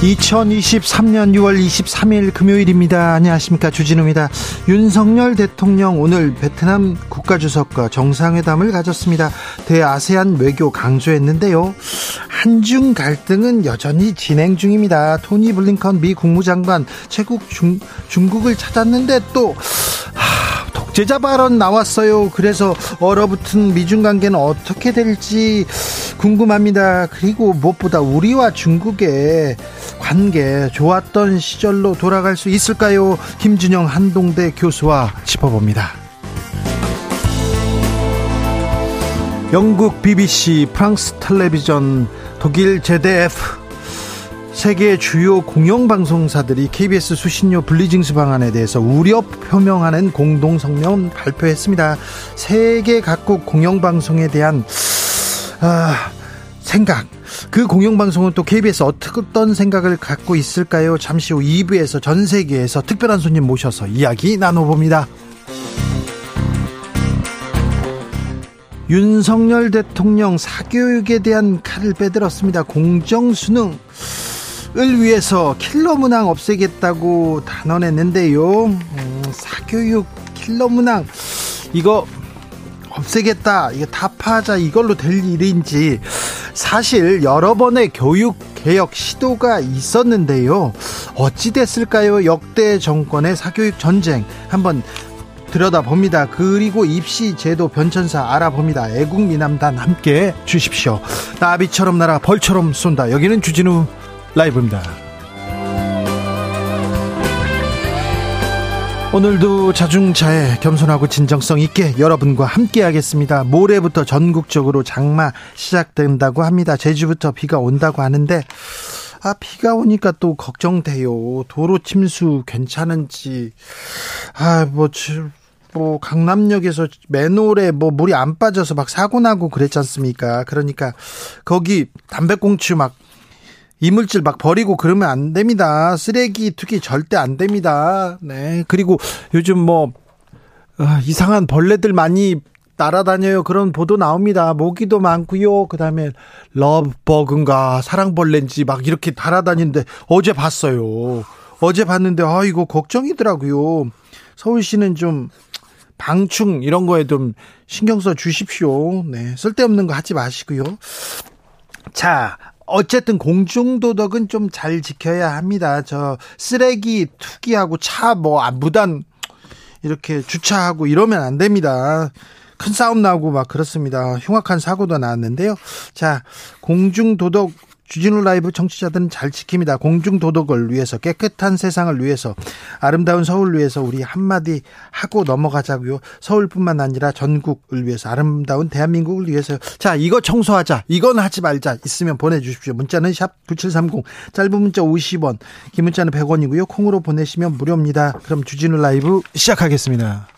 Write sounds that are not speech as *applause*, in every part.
2023년 6월 23일 금요일입니다. 안녕하십니까. 주진우입니다. 윤석열 대통령 오늘 베트남 국가주석과 정상회담을 가졌습니다. 대아세안 외교 강조했는데요. 한중 갈등은 여전히 진행 중입니다. 토니 블링컨 미 국무장관 최국 중, 중국을 찾았는데 또 독재자 발언 나왔어요. 그래서 얼어붙은 미중 관계는 어떻게 될지 궁금합니다. 그리고 무엇보다 우리와 중국의 관계 좋았던 시절로 돌아갈 수 있을까요? 김준영 한동대 교수와 짚어봅니다. 영국 BBC, 프랑스 텔레비전, 독일 ZDF 세계 주요 공영방송사들이 KBS 수신료 분리징수 방안에 대해서 우려 표명하는 공동 성명 발표했습니다. 세계 각국 공영방송에 대한 아, 생각. 그 공영방송은 또 KBS 어떤 생각을 갖고 있을까요? 잠시 후 2부에서 전 세계에서 특별한 손님 모셔서 이야기 나눠봅니다. 윤석열 대통령 사교육에 대한 칼을 빼들었습니다. 공정수능. 을 위해서 킬러 문항 없애겠다고 단언했는데요. 음, 사교육 킬러 문항 이거 없애겠다. 이거 타파하자 이걸로 될 일인지 사실 여러 번의 교육 개혁 시도가 있었는데요. 어찌 됐을까요? 역대 정권의 사교육 전쟁 한번 들여다봅니다. 그리고 입시 제도 변천사 알아봅니다. 애국미남단 함께 주십시오. 나비처럼 날아 벌처럼 쏜다. 여기는 주진우 라이브입니다. 오늘도 자중차에 겸손하고 진정성 있게 여러분과 함께 하겠습니다. 모레부터 전국적으로 장마 시작된다고 합니다. 제주부터 비가 온다고 하는데 아 비가 오니까 또 걱정돼요. 도로 침수 괜찮은지 아 뭐 뭐 강남역에서 맨홀에 뭐 물이 안 빠져서 막 사고 나고 그랬지 않습니까? 그러니까 거기 담배꽁초 막 이물질 막 버리고 그러면 안 됩니다. 쓰레기 투기 절대 안 됩니다. 네. 그리고 요즘 뭐, 어, 이상한 벌레들 많이 날아다녀요. 그런 보도 나옵니다. 모기도 많고요. 그다음에 러브버그인가 사랑벌레인지 막 이렇게 날아다니는데 어제 봤어요. 어제 봤는데 아 이거 걱정이더라고요. 서울시는 좀 방충 이런 거에 좀 신경 써 주십시오. 네. 쓸데없는 거 하지 마시고요. 자, 어쨌든 공중도덕은 좀 잘 지켜야 합니다. 저 쓰레기 투기하고 차뭐 무단 이렇게 주차하고 이러면 안 됩니다. 큰 싸움 나고 막 그렇습니다. 흉악한 사고도 나왔는데요. 자, 공중도덕 주진우 라이브 청취자들은 잘 지킵니다. 공중 도덕을 위해서 깨끗한 세상을 위해서 아름다운 서울을 위해서 우리 한마디 하고 넘어가자고요. 서울뿐만 아니라 전국을 위해서 아름다운 대한민국을 위해서 자 이거 청소하자 이건 하지 말자 있으면 보내주십시오. 문자는 샵 9730 짧은 문자 50원 긴 문자는 100원이고요. 콩으로 보내시면 무료입니다. 그럼 주진우 라이브 시작하겠습니다.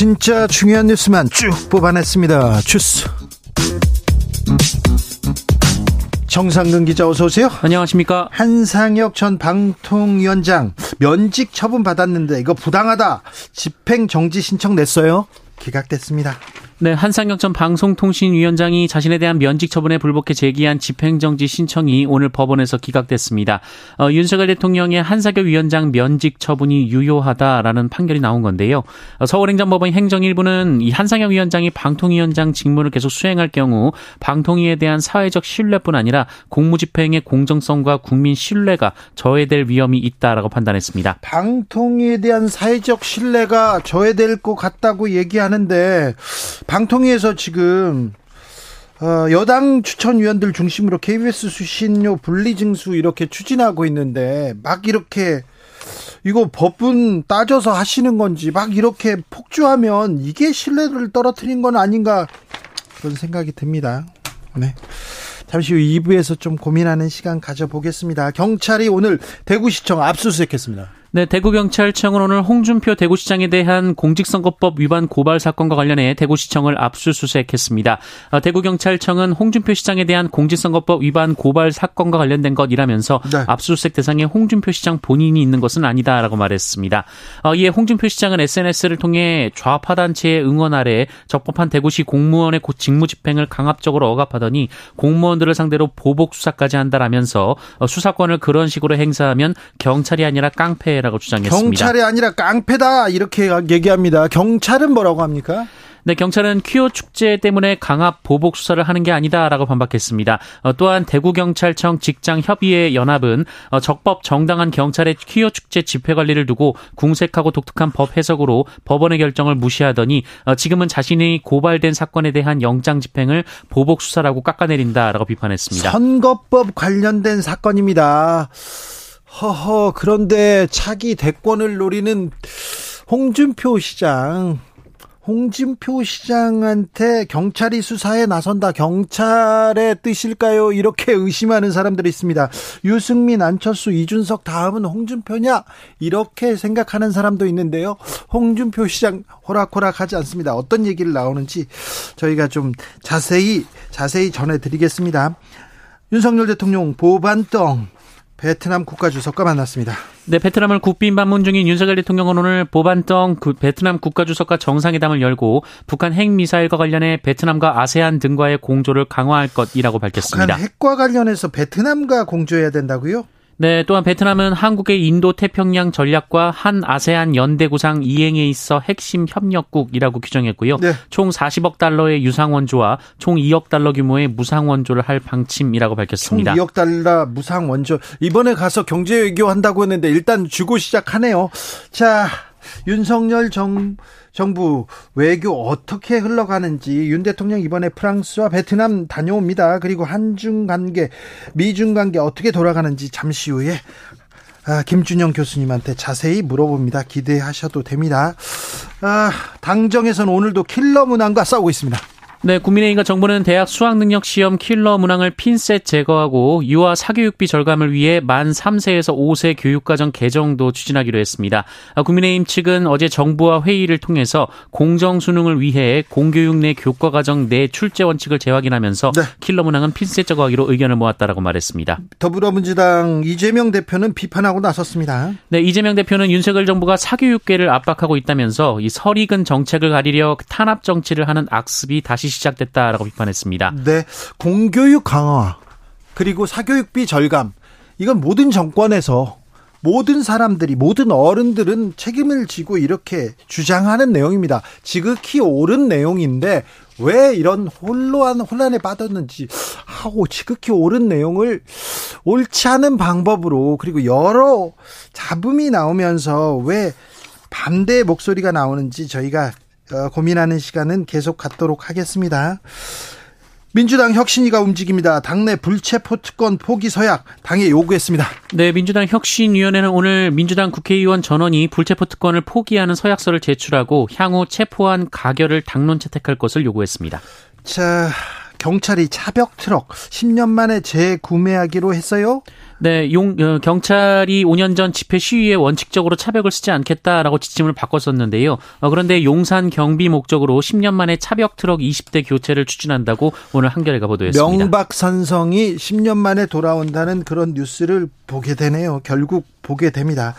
진짜 중요한 뉴스만 쭉 뽑아냈습니다. 주스. 정상근 기자 어서 오세요. 안녕하십니까. 한상혁 전 방통위원장 면직 처분 받았는데 이거 부당하다. 집행 정지 신청 냈어요. 기각됐습니다. 네, 한상혁 전 방송통신위원장이 자신에 대한 면직 처분에 불복해 제기한 집행정지 신청이 오늘 법원에서 기각됐습니다. 어, 윤석열 대통령의 한상혁 위원장 면직 처분이 유효하다라는 판결이 나온 건데요. 어, 서울행정법원 행정일부는 이 한상혁 위원장이 방통위원장 직무를 계속 수행할 경우 방통위에 대한 사회적 신뢰뿐 아니라 공무집행의 공정성과 국민 신뢰가 저해될 위험이 있다라고 판단했습니다. 방통위에 대한 사회적 신뢰가 저해될 것 같다고 얘기하는데 방통위에서 지금 어, 여당 추천위원들 중심으로 KBS 수신료 분리징수 이렇게 추진하고 있는데 막 이렇게 이거 법은 따져서 하시는 건지 막 이렇게 폭주하면 이게 신뢰를 떨어뜨린 건 아닌가 그런 생각이 듭니다. 네. 잠시 후 2부에서 좀 고민하는 시간 가져보겠습니다. 경찰이 오늘 대구시청 압수수색했습니다. 네, 대구경찰청은 오늘 홍준표 대구시장에 대한 공직선거법 위반 고발 사건과 관련해 대구시청을 압수수색했습니다. 어, 대구경찰청은 홍준표 시장에 대한 공직선거법 위반 고발 사건과 관련된 것이라면서 네. 압수수색 대상에 홍준표 시장 본인이 있는 것은 아니다라고 말했습니다. 어, 이에 홍준표 시장은 SNS를 통해 좌파 단체의 응원 아래 적법한 대구시 공무원의 직무 집행을 강압적으로 억압하더니 공무원들을 상대로 보복 수사까지 한다라면서 어, 수사권을 그런 식으로 행사하면 경찰이 아니라 깡패 깡패라고 주장했습니다. 경찰이 아니라 깡패다 이렇게 얘기합니다. 경찰은 뭐라고 합니까? 네, 경찰은 퀴어 축제 때문에 강압 보복 수사를 하는 게 아니다라고 반박했습니다. 어, 또한 대구경찰청 직장협의회 연합은 어, 적법 정당한 경찰의 퀴어 축제 집회 관리를 두고 궁색하고 독특한 법 해석으로 법원의 결정을 무시하더니 어, 지금은 자신이 고발된 사건에 대한 영장 집행을 보복 수사라고 깎아내린다라고 비판했습니다. 선거법 관련된 사건입니다. 허허, 그런데 차기 대권을 노리는 홍준표 시장, 홍준표 시장한테 경찰이 수사에 나선다. 경찰의 뜻일까요? 이렇게 의심하는 사람들이 있습니다. 유승민, 안철수, 이준석 다음은 홍준표냐? 이렇게 생각하는 사람도 있는데요. 홍준표 시장 호락호락하지 않습니다. 어떤 얘기를 나오는지 저희가 좀 자세히 자세히 전해드리겠습니다. 윤석열 대통령 보반덩 베트남 국가주석과 만났습니다. 네, 베트남을 국빈 방문 중인 윤석열 대통령은 오늘 보반덩 베트남 국가주석과 정상회담을 열고 북한 핵미사일과 관련해 베트남과 아세안 등과의 공조를 강화할 것이라고 밝혔습니다. 북한 핵과 관련해서 베트남과 공조해야 된다고요? 네, 또한 베트남은 한국의 인도 태평양 전략과 한 아세안 연대 구상 이행에 있어 핵심 협력국이라고 규정했고요. 네. 총 40억 달러의 유상 원조와 총 2억 달러 규모의 무상 원조를 할 방침이라고 밝혔습니다. 총 2억 달러 무상 원조 이번에 가서 경제 외교 한다고 했는데 일단 주고 시작하네요. 자, 윤석열 정 정부 외교 어떻게 흘러가는지 윤 대통령 이번에 프랑스와 베트남 다녀옵니다. 그리고 한중 관계, 미중 관계 어떻게 돌아가는지 잠시 후에 아, 김준영 교수님한테 자세히 물어봅니다. 기대하셔도 됩니다. 아, 당정에서는 오늘도 킬러 문항과 싸우고 있습니다. 네, 국민의힘과 정부는 대학 수학능력 시험 킬러 문항을 핀셋 제거하고 유아 사교육비 절감을 위해 만 3세에서 5세 교육과정 개정도 추진하기로 했습니다. 아, 국민의힘 측은 어제 정부와 회의를 통해서 공정 수능을 위해 공교육 내 교과과정 내 출제 원칙을 재확인하면서 네. 킬러 문항은 핀셋 제거하기로 의견을 모았다라고 말했습니다. 더불어민주당 이재명 대표는 비판하고 나섰습니다. 네, 이재명 대표는 윤석열 정부가 사교육계를 압박하고 있다면서 이 설익은 정책을 가리려 탄압 정치를 하는 악습이 다시 시작됐다라고 비판했습니다. 네. 공교육 강화 그리고 사교육비 절감 이건 모든 정권에서 모든 사람들이 모든 어른들은 책임을 지고 이렇게 주장하는 내용입니다. 지극히 옳은 내용인데 왜 이런 혼란 혼란에 빠졌는지 하고 지극히 옳은 내용을 옳지 않은 방법으로 그리고 여러 잡음이 나오면서 왜 반대 목소리가 나오는지 저희가 어, 고민하는 시간은 계속 갖도록 하겠습니다. 민주당 혁신위가 움직입니다. 당내 불체포 특권 포기 서약 당에 요구했습니다. 네, 민주당 혁신위원회는 오늘 민주당 국회의원 전원이 불체포 특권을 포기하는 서약서를 제출하고 향후 체포한 가결을 당론 채택할 것을 요구했습니다. 자, 경찰이 차벽 트럭 10년 만에 재구매하기로 했어요? 네, 용, 어, 경찰이 5년 전 집회 시위에 원칙적으로 차벽을 쓰지 않겠다라고 지침을 바꿨었는데요. 어, 그런데 용산 경비 목적으로 10년 만에 차벽 트럭 20대 교체를 추진한다고 오늘 한겨레가 보도했습니다. 명박산성이 10년 만에 돌아온다는 그런 뉴스를 보게 되네요. 결국 보게 됩니다.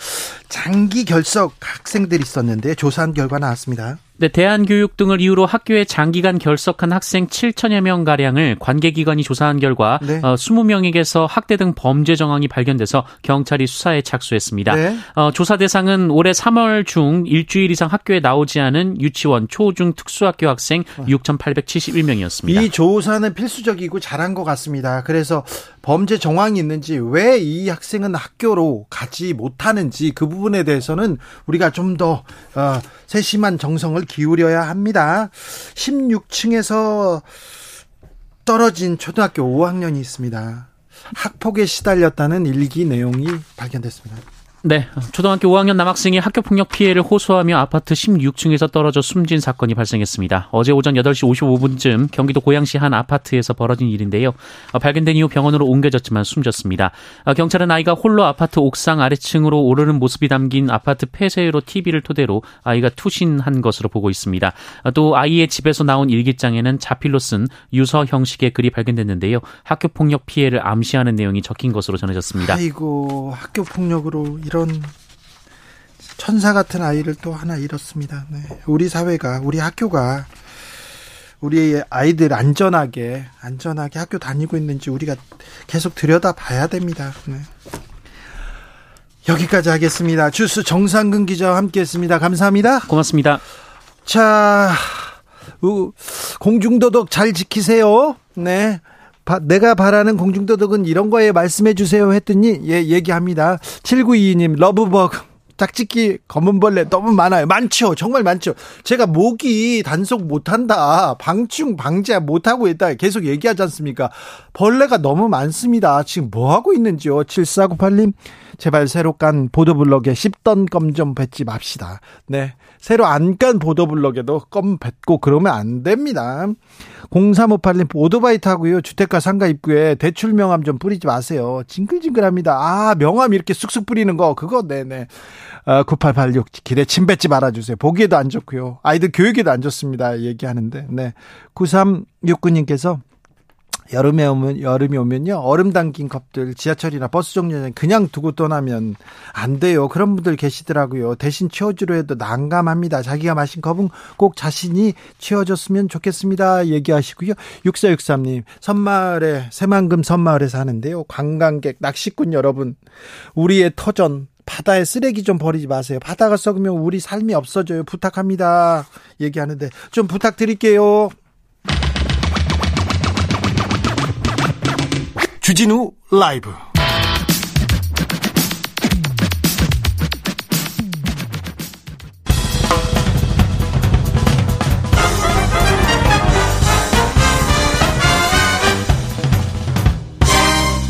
장기 결석 학생들이 있었는데 조사한 결과 나왔습니다. 네, 대한교육 등을 이유로 학교에 장기간 결석한 학생 7천여 명 가량을 관계기관이 조사한 결과 네. 어, 20명에게서 학대 등 범죄 정 황이 발견돼서 경찰이 수사에 착수했습니다. 네. 어, 조사 대상은 올해 3월 중 일주일 이상 학교에 나오지 않은 유치원, 초중 특수학교 학생 6,871명이었습니다. 이 조사는 필수적이고 잘한 것 같습니다. 그래서 범죄 정황이 있는지 왜 이 학생은 학교로 가지 못하는지 그 부분에 대해서는 우리가 좀더 어, 세심한 정성을 기울여야 합니다. 16층에서 떨어진 초등학교 5학년이 있습니다. 학폭에 시달렸다는 일기 내용이 발견됐습니다. 네. 초등학교 5학년 남학생이 학교 폭력 피해를 호소하며 아파트 16층에서 떨어져 숨진 사건이 발생했습니다. 어제 오전 8시 55분쯤 경기도 고양시 한 아파트에서 벌어진 일인데요. 어, 발견된 이후 병원으로 옮겨졌지만 숨졌습니다. 어, 경찰은 아이가 홀로 아파트 옥상 아래층으로 오르는 모습이 담긴 아파트 폐쇄로 TV를 토대로 아이가 투신한 것으로 보고 있습니다. 어, 또 아이의 집에서 나온 일기장에는 자필로 쓴 유서 형식의 글이 발견됐는데요. 학교 폭력 피해를 암시하는 내용이 적힌 것으로 전해졌습니다. 아이고 학교 폭력으로 이런 천사 같은 아이를 또 하나 잃었습니다. 네. 우리 사회가, 우리 학교가 우리 아이들 안전하게, 안전하게 학교 다니고 있는지 우리가 계속 들여다 봐야 됩니다. 네. 여기까지 하겠습니다. 주스 정상근 기자와 함께 했습니다. 감사합니다. 고맙습니다. 자, 공중도덕 잘 지키세요. 네. 바, 내가 바라는 공중도덕은 이런 거에 말씀해 주세요 했더니 예 얘기합니다. 7922님 러브버그 짝짓기 검은벌레 너무 많아요. 많죠. 정말 많죠. 제가 모기 단속 못한다. 방충 방제 못하고 있다. 계속 얘기하지 않습니까? 벌레가 너무 많습니다. 지금 뭐 하고 있는지요? 7498님. 제발 새로 깐 보도블럭에 씹던 껌 좀 뱉지 맙시다. 네. 새로 안 깐 보도블럭에도 껌 뱉고 그러면 안 됩니다. 0358님 오토바이 타고요. 주택가 상가 입구에 대출 명함 좀 뿌리지 마세요. 징글징글합니다. 아, 명함 이렇게 쑥쑥 뿌리는 거 그거 네네. 어, 9886 길에 침 뱉지 말아 주세요. 보기에도 안 좋고요. 아이들 교육에도 안 좋습니다. 얘기하는데. 네. 9369님께서 여름에 오면 여름이 오면요 얼음 담긴 컵들 지하철이나 버스 정류장 그냥 두고 떠나면 안 돼요 그런 분들 계시더라고요 대신 치워주려 해도 난감합니다 자기가 마신 컵은 꼭 자신이 치워줬으면 좋겠습니다 얘기하시고요 6463님 선마을에 새만금 선마을에 사는데요 관광객 낚시꾼 여러분 우리의 터전 바다에 쓰레기 좀 버리지 마세요. 바다가 썩으면 우리 삶이 없어져요. 부탁합니다. 얘기하는데 좀 부탁드릴게요. 주진우 라이브.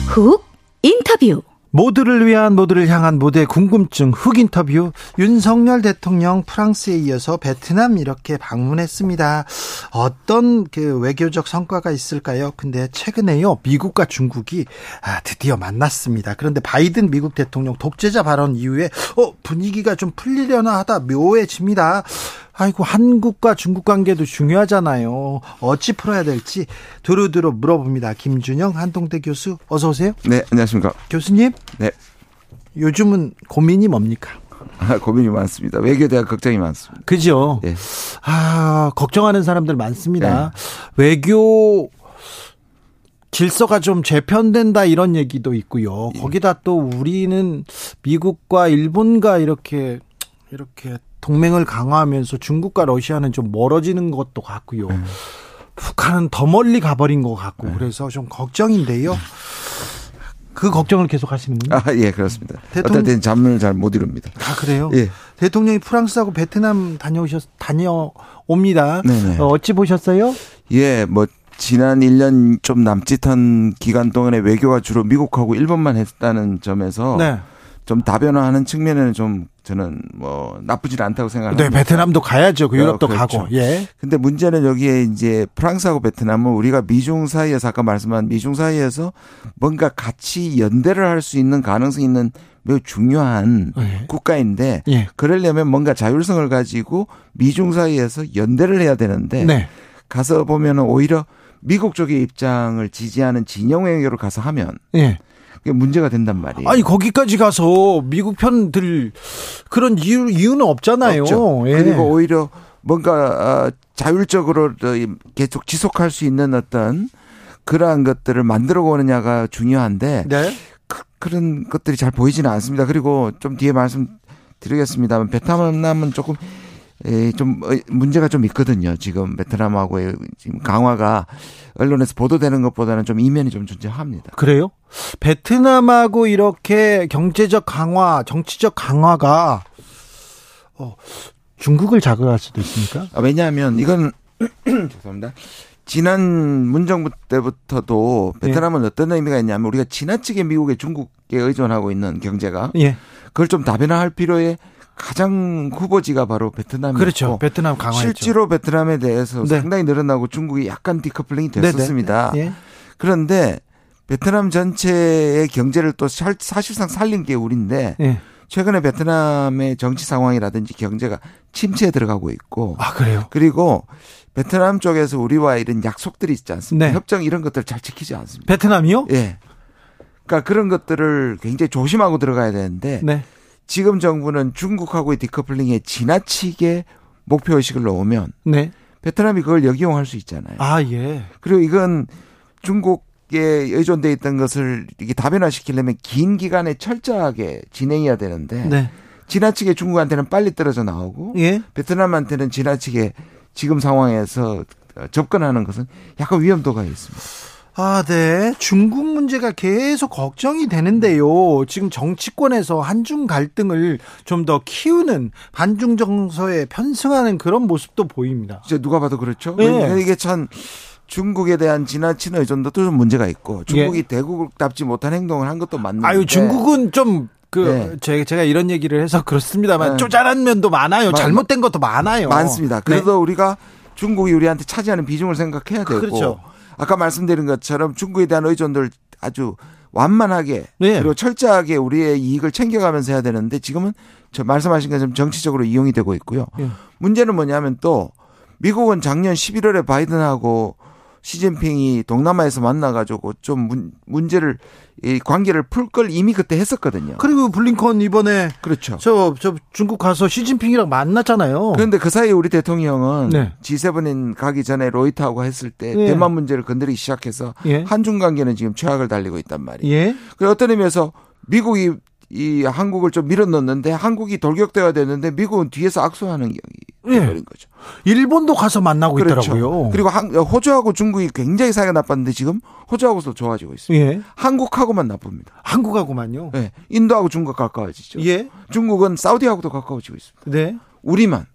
훅 인터뷰 모두를 위한 모두를 향한 모두의 궁금증 흑 인터뷰 윤석열 대통령 프랑스에 이어서 베트남 이렇게 방문했습니다. 어떤 그 외교적 성과가 있을까요? 근데 최근에요 미국과 중국이 아, 드디어 만났습니다. 그런데 바이든 미국 대통령 독재자 발언 이후에 어 분위기가 좀 풀리려나 하다 묘해집니다. 아이고 한국과 중국 관계도 중요하잖아요. 어찌 풀어야 될지 두루두루 물어봅니다. 김준영 한동대 교수 어서 오세요. 네, 안녕하십니까. 교수님. 네. 요즘은 고민이 뭡니까? 아, 고민이 많습니다. 외교에 대한 걱정이 많습니다. 그죠? 네. 아, 걱정하는 사람들 많습니다. 네. 외교 질서가 좀 재편된다 이런 얘기도 있고요. 예. 거기다 또 우리는 미국과 일본과 이렇게 이렇게 동맹을 강화하면서 중국과 러시아는 좀 멀어지는 것도 같고요. 음. 북한은 더 멀리 가버린 것 같고 음. 그래서 좀 걱정인데요. 그 걱정을 계속 하시는 군요. 아, 예, 그렇습니다. 대통령... 어떨 때는 잠을 잘 못 이룹니다. 아, 그래요? 예. 대통령이 프랑스하고 베트남 다녀오셨, 다녀옵니다. 네네. 어, 어찌 보셨어요? 예, 뭐, 지난 1년 좀 남짓한 기간 동안에 외교가 주로 미국하고 일본만 했다는 점에서 네. 좀 다변화하는 측면에는 좀 저는 뭐 나쁘지 않다고 생각합니다. 네, 베트남도 가야죠. 그 유럽도 어, 그렇죠. 가고. 예. 근데 문제는 여기에 이제 프랑스하고 베트남은 우리가 미중 사이에서 아까 말씀한 미중 사이에서 뭔가 같이 연대를 할 수 있는 가능성이 있는 매우 중요한 예. 국가인데 예. 그러려면 뭔가 자율성을 가지고 미중 사이에서 연대를 해야 되는데 네. 가서 보면은 오히려 미국 쪽의 입장을 지지하는 진영 외교를 가서 하면 예. 그게 문제가 된단 말이에요. 아니 거기까지 가서 미국 편들 그런 이유 이유는 없잖아요. 예. 그리고 오히려 뭔가 어, 자율적으로 계속 지속할 수 있는 어떤 그러한 것들을 만들어 오느냐가 중요한데 네. 그, 런 것들이 잘 보이지는 않습니다. 그리고 좀 뒤에 말씀드리겠습니다만 베트남은 조금 에, 좀 어, 문제가 좀 있거든요. 지금 베트남하고의 지금 강화가 언론에서 보도되는 것보다는 좀 이면이 좀 존재합니다. 그래요? 베트남하고 이렇게 경제적 강화, 정치적 강화가 어, 중국을 자극할 수도 있습니까? 아, 왜냐하면 이건 *clears throat* 죄송합니다. 지난 문정부 때부터도 베트남은 예. 어떤 의미가 있냐면 우리가 지나치게 미국의 중국에 의존하고 있는 경제가 예. 그걸 좀 다변화할 필요에 가장 후보지가 바로 베트남이었고 그렇죠. 베트남 강화 실제로 베트남에 대해서 네. 상당히 늘어나고 중국이 약간 디커플링이 네, 네. 됐었습니다. 네. 네. 그런데 베트남 전체의 경제를 또 사실상 살린 게 우리인데 예. 최근에 베트남의 정치 상황이라든지 경제가 침체에 들어가고 있고 아 그래요? 그리고 베트남 쪽에서 우리와 이런 약속들이 있지 않습니까? 네. 협정 이런 것들 잘 지키지 않습니다. 베트남이요? 예. 그러니까 그런 것들을 굉장히 조심하고 들어가야 되는데 네. 지금 정부는 중국하고의 디커플링에 지나치게 목표 의식을 놓으면 네. 베트남이 그걸 역이용할 수 있잖아요. 아 예. 그리고 이건 중국에 의존돼 있던 것을 이게 다변화시키려면 긴 기간에 철저하게 진행해야 되는데 네. 지나치게 중국한테는 빨리 떨어져 나오고 예? 베트남한테는 지나치게 지금 상황에서 접근하는 것은 약간 위험도가 있습니다. 아, 네. 중국 문제가 계속 걱정이 되는데요. 지금 정치권에서 한중 갈등을 좀 더 키우는 반중 정서에 편승하는 그런 모습도 보입니다. 이제 누가 봐도 그렇죠. 네. 이게 참 중국에 대한 지나친 의존도도 좀 문제가 있고 중국이 예. 대국답지 못한 행동을 한 것도 맞는데. 아유, 중국은 좀 그, 네. 제가 이런 얘기를 해서 *laughs* 그렇습니다만, 네. 쪼잔한 면도 많아요. 잘못된 것도 많아요. 많습니다. 그래도 네. 우리가 중국이 우리한테 차지하는 비중을 생각해야 되고. 그렇죠. 아까 말씀드린 것처럼 중국에 대한 의존도를 아주 완만하게 네. 그리고 철저하게 우리의 이익을 챙겨가면서 해야 되는데 지금은 저 말씀하신 것처럼 정치적으로 이용이 되고 있고요. 네. 문제는 뭐냐면 또 미국은 작년 11월에 바이든하고 시진핑이 동남아에서 만나가지고 좀 문, 문제를 이 관계를 풀 걸 이미 그때 했었거든요. 그리고 블링컨 이번에 그렇죠. 저, 저 중국 가서 시진핑이랑 만났잖아요. 그런데 그 사이에 우리 대통령은 네. G7인 가기 전에 로이터하고 했을 때 예. 대만 문제를 건드리기 시작해서 예. 한중 관계는 지금 최악을 달리고 있단 말이에요. 예. 그 어떤 의미에서 미국이 이 한국을 좀 밀어넣는데 한국이 돌격되어야 되는데 미국은 뒤에서 악수하는 경이 예. 버린 거죠. 일본도 가서 만나고 그렇죠. 있더라고요. 그리고 한, 호주하고 중국이 굉장히 사이가 나빴는데 지금 호주하고도 좋아지고 있습니다. 예. 한국하고만 나쁩니다. 한국하고만요? 네. 인도하고 중국 가까워지죠. 예. 중국은 사우디하고도 가까워지고 있습니다. 네. 우리만.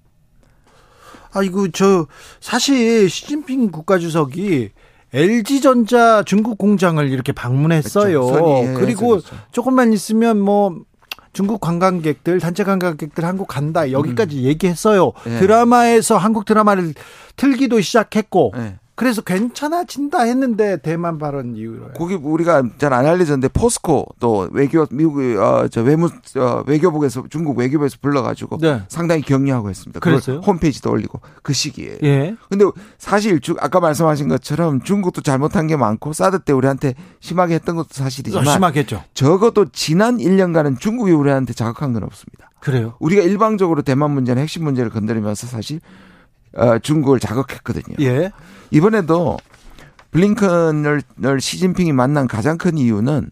아 이거 저 사실 시진핑 국가주석이 LG전자 중국 공장을 이렇게 방문했어요. 그렇죠. 그리고. 조금만 있으면 뭐 중국 관광객들, 단체 관광객들 한국 간다. 여기까지 음. 얘기했어요. 네. 드라마에서 한국 드라마를 틀기도 시작했고. 네. 그래서 괜찮아진다 했는데 대만 발언 이후로. 거기 우리가 잘 안 알려졌는데 포스코 또 외교 미국 어저 외무 어, 외교부에서 중국 외교부에서 불러가지고 네. 상당히 격려하고 했습니다. 그랬어요? 홈페이지도 올리고 그 시기에. 예. 근데 사실 주, 아까 말씀하신 것처럼 중국도 잘못한 게 많고 사드 때 우리한테 심하게 했던 것도 사실이지만 심하게 했죠. 적어도 지난 1년간은 중국이 우리한테 자극한 건 없습니다. 그래요? 우리가 일방적으로 대만 문제는 핵심 문제를 건드리면서 사실 어, 중국을 자극했거든요. 예. 이번에도 블링컨을 시진핑이 만난 가장 큰 이유는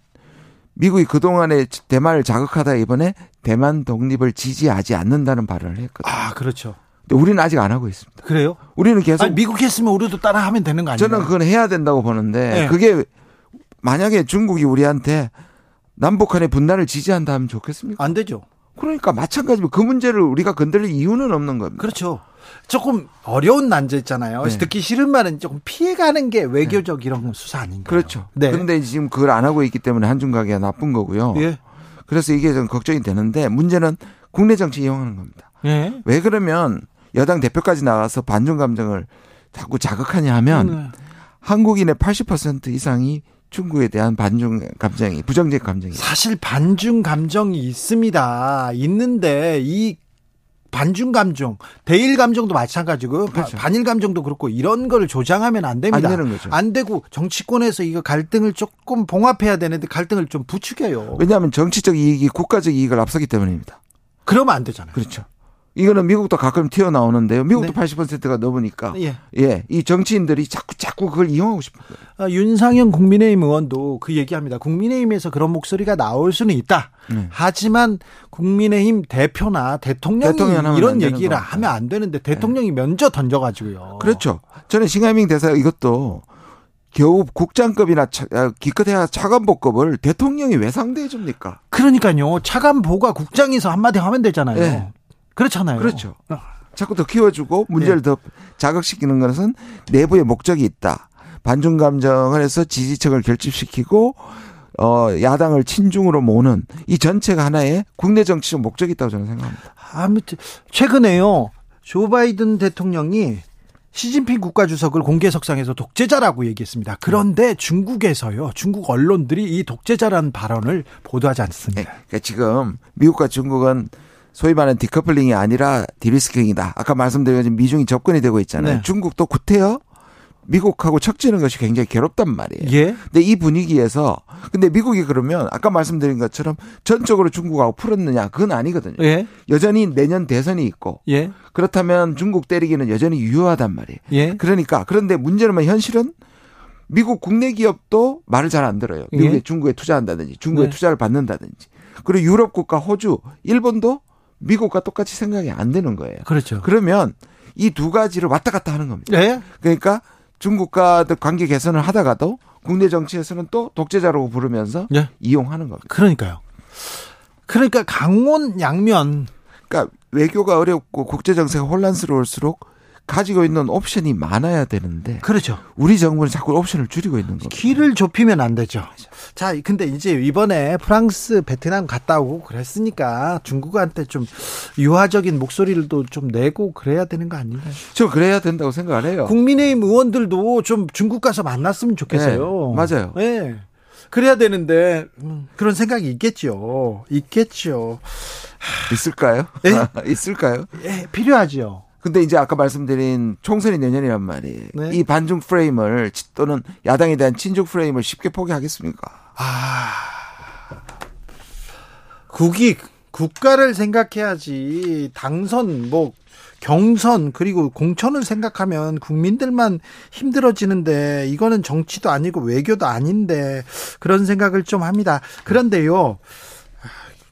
미국이 그동안에 대만을 자극하다 이번에 대만 독립을 지지하지 않는다는 발언을 했거든요. 아, 그렇죠. 근데 우리는 아직 안 하고 있습니다. 그래요? 우리는 계속 아니, 미국 했으면 우리도 따라 하면 되는 거 아니에요? 저는 그건 해야 된다고 보는데 네. 그게 만약에 중국이 우리한테 남북한의 분단을 지지한다 하면 좋겠습니까? 안 되죠. 그러니까 마찬가지로 그 문제를 우리가 건드릴 이유는 없는 겁니다. 그렇죠. 조금 어려운 난제 있잖아요. 네. 듣기 싫은 말은 조금 피해가는 게 외교적 네. 이런 수사 아닌가요? 그렇죠. 네. 그런데 지금 그걸 안 하고 있기 때문에 한중 관계가 나쁜 거고요. 예. 그래서 이게 좀 걱정이 되는데 문제는 국내 정치 이용하는 겁니다. 예. 왜 그러면 여당 대표까지 나가서 반중 감정을 자꾸 자극하냐 하면 음. 한국인의 80% 이상이 중국에 대한 반중 감정이 부정적 감정이 사실 반중 감정이 있습니다. 있는데 이 반중 감정, 대일 감정도 마찬가지고 그렇죠. 반일 감정도 그렇고 이런 걸 조장하면 안 됩니다. 안 되는 거죠. 안 되고 정치권에서 이거 갈등을 조금 봉합해야 되는데 갈등을 좀 부추겨요. 왜냐하면 정치적 이익이 국가적 이익을 앞서기 때문입니다. 그러면 안 되잖아요. 그렇죠. 이거는 미국도 가끔 튀어나오는데요. 미국도 네. 80%가 넘으니까. 예. 예. 이 정치인들이 자꾸 자꾸 그걸 이용하고 싶은 거예요. 아, 윤상현 국민의힘 의원도 그 얘기합니다. 국민의힘에서 그런 목소리가 나올 수는 있다. 네. 하지만 국민의힘 대표나 대통령이 이런 얘기를 하면 안 되는데 대통령이 네. 먼저 던져가지고요. 그렇죠. 저는 싱하밍 대사 이것도 겨우 국장급이나 차, 아, 기껏해야 차관보급을 대통령이 왜 상대해 줍니까? 그러니까요. 차관보가 국장에서 한마디 하면 되잖아요. 네. 그렇잖아요. 그렇죠. 어. 자꾸 더 키워주고 문제를 네. 더 자극시키는 것은 내부의 목적이 있다. 반중 감정을 해서 지지층을 결집시키고 어 야당을 친중으로 모는 이 전체가 하나의 국내 정치적 목적이 있다고 저는 생각합니다. 아무튼 최근에요. 조 바이든 대통령이 시진핑 국가주석을 공개석상에서 독재자라고 얘기했습니다. 그런데 중국에서요, 중국 언론들이 이 독재자라는 발언을 보도하지 않습니다. 네, 그러니까 지금 미국과 중국은 소위 말하는 디커플링이 아니라 디리스킹이다. 아까 말씀드린 것처럼 미중이 접근이 되고 있잖아요. 네. 중국도 구태여 미국하고 척지는 것이 굉장히 괴롭단 말이에요. 예. 근데 이 분위기에서 근데 미국이 그러면 아까 말씀드린 것처럼 전적으로 중국하고 풀었느냐 그건 아니거든요. 예. 여전히 내년 대선이 있고 예. 그렇다면 중국 때리기는 여전히 유효하단 말이에요. 예. 그러니까 그런데 문제는 뭐 현실은 미국 국내 기업도 말을 잘 안 들어요. 미국에 예. 중국에 투자한다든지 중국에 네. 투자를 받는다든지 그리고 유럽 국가 호주, 일본도 미국과 똑같이 생각이 안 되는 거예요. 그렇죠. 그러면 이 두 가지를 왔다 갔다 하는 겁니다. 네. 그러니까 중국과 관계 개선을 하다가도 국내 정치에서는 또 독재자라고 부르면서 네. 이용하는 겁니다. 그러니까요. 그러니까 강원 양면 그러니까 외교가 어렵고 국제 정세가 혼란스러울수록 가지고 있는 옵션이 많아야 되는데 그렇죠. 우리 정부는 자꾸 옵션을 줄이고 있는 거죠. 길을 좁히면 안 되죠. 자, 근데 이제 이번에 프랑스, 베트남 갔다 오고 그랬으니까 중국한테 좀 유화적인 목소리를도 좀 내고 그래야 되는 거 아닌가요? 저 그래야 된다고 생각을 해요. 국민의힘 의원들도 좀 중국 가서 만났으면 좋겠어요. 네, 맞아요. 네. 그래야 되는데 음, 그런 생각이 있겠죠. 있겠죠. 있을까요? 네? *laughs* 있을까요? 예, 필요하죠. 근데 이제 아까 말씀드린 총선이 내년이란 말이에요. 네. 이 반중 프레임을 또는 야당에 대한 친중 프레임을 쉽게 포기하겠습니까? 아. 국이 국가를 생각해야지 당선 뭐 경선 그리고 공천을 생각하면 국민들만 힘들어지는데 이거는 정치도 아니고 외교도 아닌데 그런 생각을 좀 합니다. 그런데요.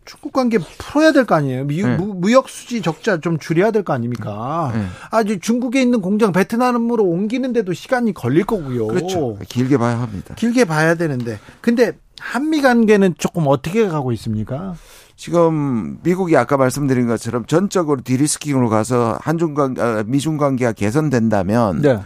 중국 관계 풀어야 될 거 아니에요. 미, 네. 무역 수지 적자 좀 줄여야 될 거 아닙니까? 네. 아주 중국에 있는 공장 베트남으로 옮기는데도 시간이 걸릴 거고요. 그렇죠. 길게 봐야 합니다. 길게 봐야 되는데. 근데 한미 관계는 조금 어떻게 가고 있습니까? 지금 미국이 아까 말씀드린 것처럼 전적으로 디리스킹으로 가서 한중 관 아, 미중 관계가 개선된다면 네.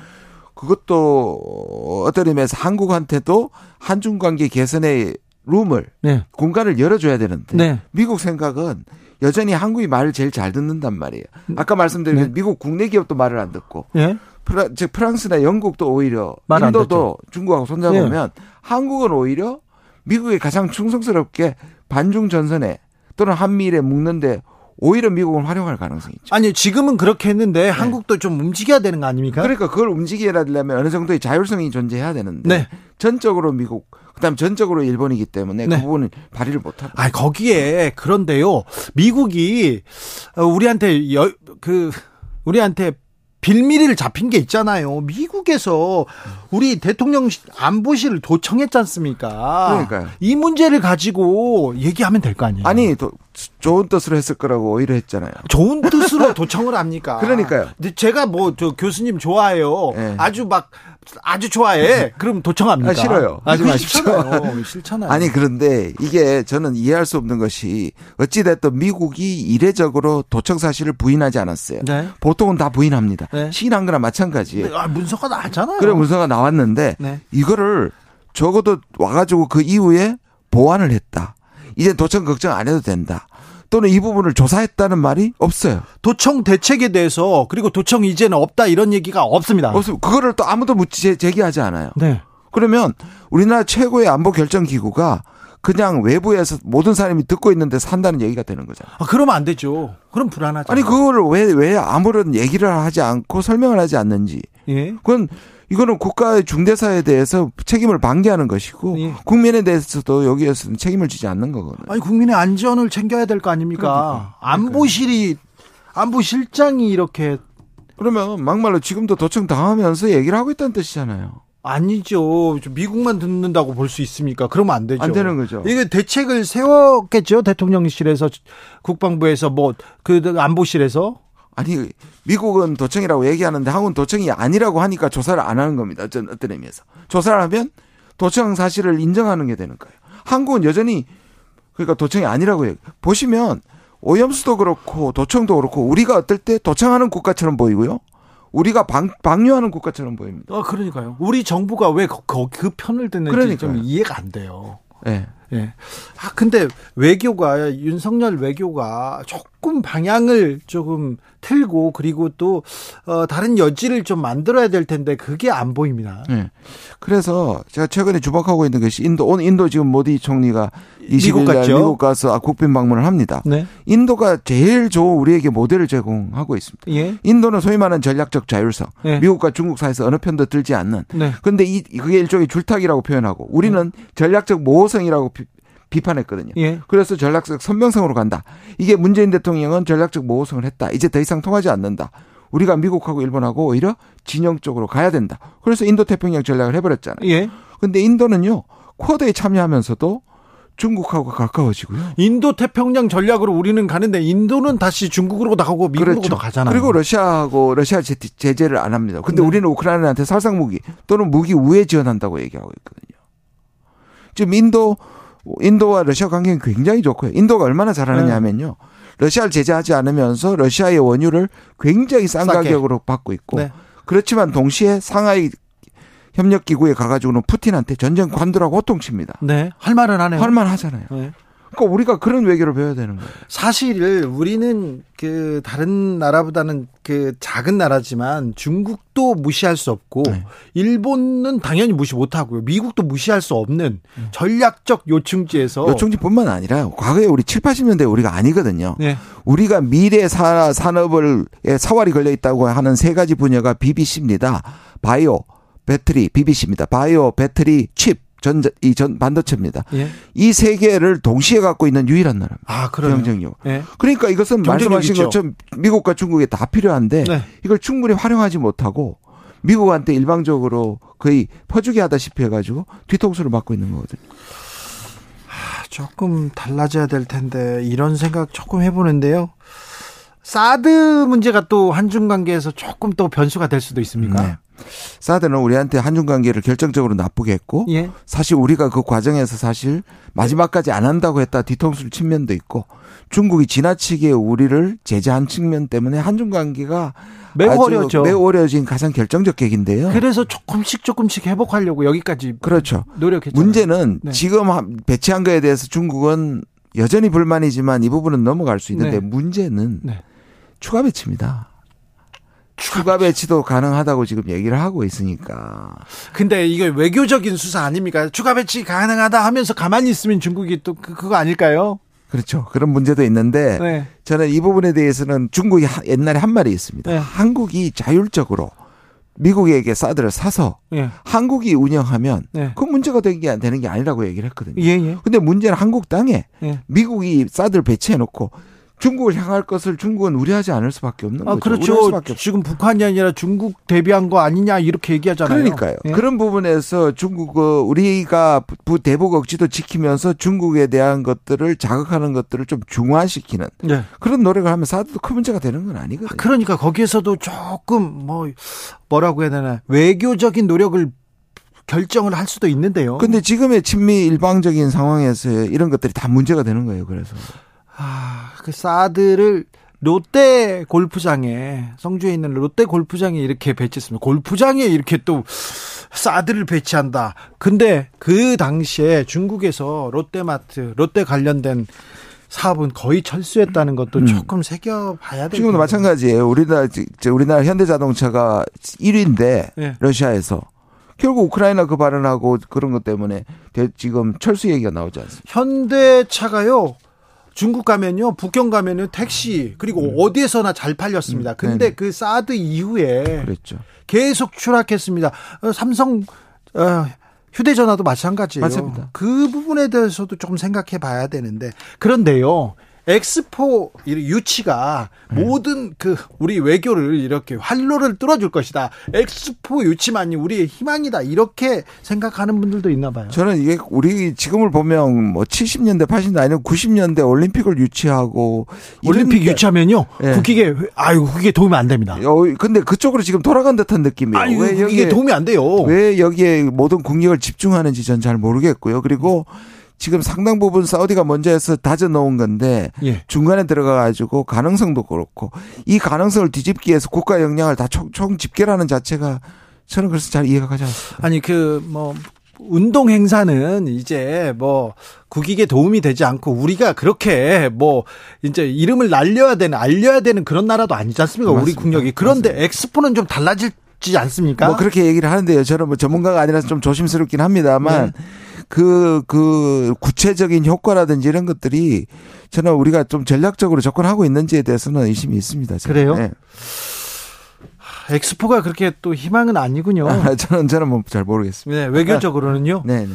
그것도 어떤 의미에서 한국한테도 한중 관계 개선에 룸을 네. 공간을 열어줘야 되는데 네. 미국 생각은 여전히 한국이 말을 제일 잘 듣는단 말이에요. 아까 말씀드린 네. 미국 국내 기업도 말을 안 듣고 네. 프라, 즉 프랑스나 영국도 오히려 인도도 중국하고 손잡으면 네. 한국은 오히려 미국에 가장 충성스럽게 반중 전선에 또는 한미일에 묶는데 오히려 미국은 활용할 가능성이 있죠. 아니 지금은 그렇게 했는데 네. 한국도 좀 움직여야 되는 거 아닙니까? 그러니까 그걸 움직여야 되려면 어느 정도의 자율성이 존재해야 되는데 네. 전적으로 미국 그다음 전적으로 일본이기 때문에 그 네. 그 부분을 발휘를 못합니다. 아 거기에 그런데요 미국이 우리한테 여, 그 우리한테 빌미를 잡힌 게 있잖아요. 미국에서 우리 대통령 안보실을 도청했지 않습니까? 그러니까요. 이 문제를 가지고 얘기하면 될 거 아니에요. 아니, 도, 좋은 뜻으로 했을 거라고 오히려 했잖아요. 좋은 뜻으로 *laughs* 도청을 합니까? 그러니까요. 제가 뭐 저 교수님 좋아해요. 네. 아주 막 아주 좋아해. *laughs* 그럼 도청합니까? 아, 싫어요. 하지 마십시오. *laughs* 싫잖아요. 아니 그런데 이게 저는 이해할 수 없는 것이 어찌 됐든 미국이 이례적으로 도청 사실을 부인하지 않았어요. 네. 보통은 다 부인합니다. 네. 시인한 거나 마찬가지예요. 네. 아, 문서가 나왔잖아요. 그래 문서가 나왔는데 네. 이거를 적어도 와가지고 그 이후에 보완을 했다. 이제 도청 걱정 안 해도 된다. 또는 이 부분을 조사했다는 말이 없어요. 도청 대책에 대해서 그리고 도청 이제는 없다 이런 얘기가 없습니다. 없습니다. 그거를 또 아무도 묻지 제기하지 않아요. 네. 그러면 우리나라 최고의 안보 결정 기구가 그냥 외부에서 모든 사람이 듣고 있는데 산다는 얘기가 되는 거잖아요. 아, 그러면 안 되죠. 그럼 불안하죠. 아니 그거를 왜 왜 아무런 얘기를 하지 않고 설명을 하지 않는지. 예. 그건 이거는 국가의 중대사에 대해서 책임을 방기하는 것이고 예. 국민에 대해서도 여기에서는 책임을 지지 않는 거거든요. 아니 국민의 안전을 챙겨야 될 거 아닙니까? 그러니까. 안보실이 안보실장이 이렇게 그러면 막말로 지금도 도청 당하면서 얘기를 하고 있다는 뜻이잖아요. 아니죠. 미국만 듣는다고 볼 수 있습니까? 그러면 안 되죠. 안 되는 거죠. 이게 대책을 세웠겠죠. 대통령실에서 국방부에서 뭐 그 안보실에서 아니 미국은 도청이라고 얘기하는데 한국은 도청이 아니라고 하니까 조사를 안 하는 겁니다. 어떤 어떤 의미에서 조사를 하면 도청 사실을 인정하는 게 되는 거예요. 한국은 여전히 그러니까 도청이 아니라고 얘기. 보시면 오염수도 그렇고 도청도 그렇고 우리가 어떨 때 도청하는 국가처럼 보이고요. 우리가 방, 방류하는 국가처럼 보입니다. 아, 그러니까요. 우리 정부가 왜 그, 그 편을 듣는지 그러니까요. 좀 이해가 안 돼요. 네. 예. 아, 근데 외교가, 윤석열 외교가 조금 방향을 조금 틀고 그리고 또, 어, 다른 여지를 좀 만들어야 될 텐데 그게 안 보입니다. 네. 그래서 제가 최근에 주목하고 있는 것이 인도, 오늘 인도 지금 모디 총리가 20일 날 미국, 미국 가서 아, 국빈 방문을 합니다. 네. 인도가 제일 좋은 우리에게 모델을 제공하고 있습니다. 예. 인도는 소위 말하는 전략적 자율성, 예. 미국과 중국 사이에서 어느 편도 들지 않는. 네. 그런데 이 그게 일종의 줄타기라고 표현하고 우리는 네. 전략적 모호성이라고 비판했거든요. 예. 그래서 전략적 선명성으로 간다. 이게 문재인 대통령은 전략적 모호성을 했다. 이제 더 이상 통하지 않는다. 우리가 미국하고 일본하고 오히려 진영 쪽으로 가야 된다. 그래서 인도 태평양 전략을 해버렸잖아요. 예. 근데 인도는요 쿼드에 참여하면서도 중국하고 가까워지고요. 인도 태평양 전략으로 우리는 가는데 인도는 다시 중국으로 나가고 미국으로 그렇죠. 가잖아요. 그리고 러시아하고 러시아 제재를 안 합니다. 근데 네. 우리는 우크라이나한테 살상 무기 또는 무기 우회 지원한다고 얘기하고 있거든요. 지금 인도 인도와 러시아 관계는 굉장히 좋고요. 인도가 얼마나 잘하느냐 네. 하면요. 러시아를 제재하지 않으면서 러시아의 원유를 굉장히 싼 싸게. 가격으로 받고 있고 네. 그렇지만 동시에 상하이 협력 기구에 가가지고는 푸틴한테 전쟁 관두라고 호통칩니다. 네. 할 말은 하네요. 할 말 하잖아요. 네. 그러니까 우리가 그런 외교를 배워야 되는 거예요. 사실 우리는 그 다른 나라보다는 그 작은 나라지만 중국도 무시할 수 없고 네. 일본은 당연히 무시 못 하고요. 미국도 무시할 수 없는 음. 전략적 요충지에서 요충지뿐만 아니라 과거에 우리 7, 80년대 우리가 아니거든요. 네. 우리가 미래 사, 산업을 사활이 걸려 있다고 하는 세 가지 분야가 BBC입니다. 바이오, 배터리, BBC입니다. 바이오, 배터리, 칩. 전, 이 전 반도체입니다. 예. 이세 개를 동시에 갖고 있는 유일한 나라입니다. 아, 그래요? 경쟁력. 예. 그러니까 이것은 말씀하신 있죠. 것처럼 미국과 중국에 다 필요한데 네. 이걸 충분히 활용하지 못하고 미국한테 일방적으로 거의 퍼주기 하다시피 해가지고 뒤통수를 맞고 있는 거거든요. 조금 달라져야 될 텐데 이런 생각 조금 해보는데요. 사드 문제가 또 한중 관계에서 조금 또 변수가 될 수도 있습니까? 네. 사드는 우리한테 한중 관계를 결정적으로 나쁘게 했고 예. 사실 우리가 그 과정에서 사실 마지막까지 안 한다고 했다 뒤통수를 친 면도 있고 중국이 지나치게 우리를 제재한 측면 때문에 한중 관계가 매우 어려죠 매우 어려진 가장 결정적 계기인데요. 그래서 조금씩 조금씩 회복하려고 여기까지 그렇죠. 노력했죠. 문제는 네. 지금 배치한 거에 대해서 중국은 여전히 불만이지만 이 부분은 넘어갈 수 있는데 네. 문제는 네. 추가 배치입니다. 추가 배치도 가능하다고 지금 얘기를 하고 있으니까. 근데 이게 외교적인 수사 아닙니까? 추가 배치 가능하다 하면서 가만히 있으면 중국이 또 그, 그거 아닐까요? 그렇죠. 그런 문제도 있는데 네. 저는 이 부분에 대해서는 중국이 옛날에 한 말이 있습니다. 네. 한국이 자율적으로 미국에게 사드를 사서 예. 한국이 운영하면 예. 그 문제가 되는 게, 되는 게 아니라고 얘기를 했거든요. 예, 예. 근데 문제는 한국 땅에 예. 미국이 사드를 배치해 놓고 중국을 향할 것을 중국은 우려하지 않을 수밖에 없는 아, 거죠. 그렇죠. 지금 북한이 아니라 중국 대비한 거 아니냐 이렇게 얘기하잖아요. 그러니까요. 예? 그런 부분에서 중국 우리가 대북 억지도 지키면서 중국에 대한 것들을 자극하는 것들을 좀 중화시키는 네. 그런 노력을 하면 사드도 큰 문제가 되는 건 아니거든요. 아, 그러니까 거기에서도 조금 뭐 뭐라고 해야 되나 외교적인 노력을 결정을 할 수도 있는데요. 근데 지금의 친미 일방적인 상황에서 이런 것들이 다 문제가 되는 거예요. 그래서. 아, 그 사드를 롯데 골프장에 성주에 있는 롯데 골프장에 이렇게 배치했습니다. 골프장에 이렇게 또 사드를 배치한다. 근데 그 당시에 중국에서 롯데마트, 롯데 관련된 사업은 거의 철수했다는 것도 음. 조금 새겨봐야 되죠. 지금도 마찬가지예요. 우리나라 우리나라 현대자동차가 1위인데 네. 러시아에서 결국 우크라이나 그 발언하고 그런 것 때문에 지금 철수 얘기가 나오지 않습니까? 현대차가요. 중국 가면요, 북경 가면요, 택시, 그리고 음. 어디에서나 잘 팔렸습니다. 음. 근데 그 사드 이후에 그랬죠. 계속 추락했습니다. 어, 삼성, 어, 휴대전화도 마찬가지예요. 맞습니다. 그 부분에 대해서도 조금 생각해 봐야 되는데. 그런데요, 엑스포 유치가 네. 모든 그 우리 외교를 이렇게 활로를 뚫어줄 것이다. 엑스포 유치만이 우리의 희망이다. 이렇게 생각하는 분들도 있나 봐요. 저는 이게 우리 지금을 보면 뭐 70년대, 80년대 아니면 90년대 올림픽을 유치하고 올림픽 유치하면요. 네. 국익에 아유 국익에 도움이 안 됩니다. 어, 근데 그쪽으로 지금 돌아간 듯한 느낌이에요. 아유, 왜 여기에 도움이 안 돼요. 왜 여기에 모든 국력을 집중하는지 전 잘 모르겠고요. 그리고 지금 상당 부분 사우디가 먼저 해서 다져 놓은 건데 예. 중간에 들어가 가지고 가능성도 그렇고 이 가능성을 뒤집기 위해서 국가 역량을 다 총, 총 집결하는 자체가 저는 그래서 잘 이해가 가지 않습니다. 아니 그뭐 운동 행사는 이제 뭐 국익에 도움이 되지 않고 우리가 그렇게 뭐 이제 이름을 날려야 되는 알려야 되는 그런 나라도 아니지 않습니까? 맞습니다. 우리 국력이 그런데 맞습니다. 엑스포는 좀 달라질 지 않습니까? 뭐 그렇게 얘기를 하는데요. 저는 뭐 전문가가 아니라서 좀 조심스럽긴 합니다만 네. 그, 그 구체적인 효과라든지 이런 것들이 저는 우리가 좀 전략적으로 접근하고 있는지에 대해서는 의심이 있습니다. 저는. 그래요? 네. 엑스포가 그렇게 또 희망은 아니군요. 아, *laughs* 저는 저는 뭐 잘 모르겠습니다. 네, 외교적으로는요. 네, 네.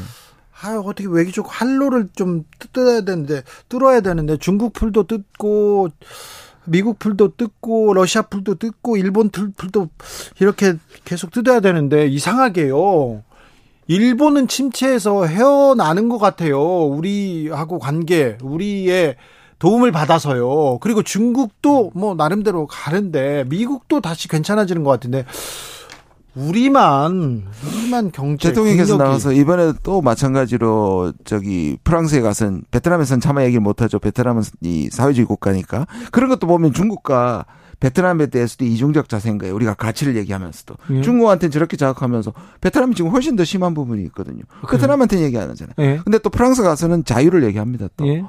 아, 어떻게 외교적 활로를 좀 뜯어야 되는데 뚫어야 되는데 중국 풀도 뜯고 미국 풀도 뜯고 러시아 풀도 뜯고 일본 풀도 이렇게 계속 뜯어야 되는데 이상하게요. 일본은 침체에서 헤어나는 것 같아요. 우리하고 관계, 우리의 도움을 받아서요. 그리고 중국도 뭐 나름대로 가는데 미국도 다시 괜찮아지는 것 같은데 우리만 우리만 경제 대통령께서 나와서 이번에 또 마찬가지로 저기 프랑스에 가선 베트남에서는 차마 얘기를 못하죠. 베트남은 이 사회주의 국가니까 그런 것도 보면 중국과 베트남에 대해서도 이중적 자세인 거예요. 우리가 가치를 얘기하면서도 예. 중국한테는 저렇게 자극하면서 베트남이 지금 훨씬 더 심한 부분이 있거든요. 그래. 베트남한테는 얘기 안 하잖아요. 예. 근데 또 프랑스 가서는 자유를 얘기합니다. 또. 예.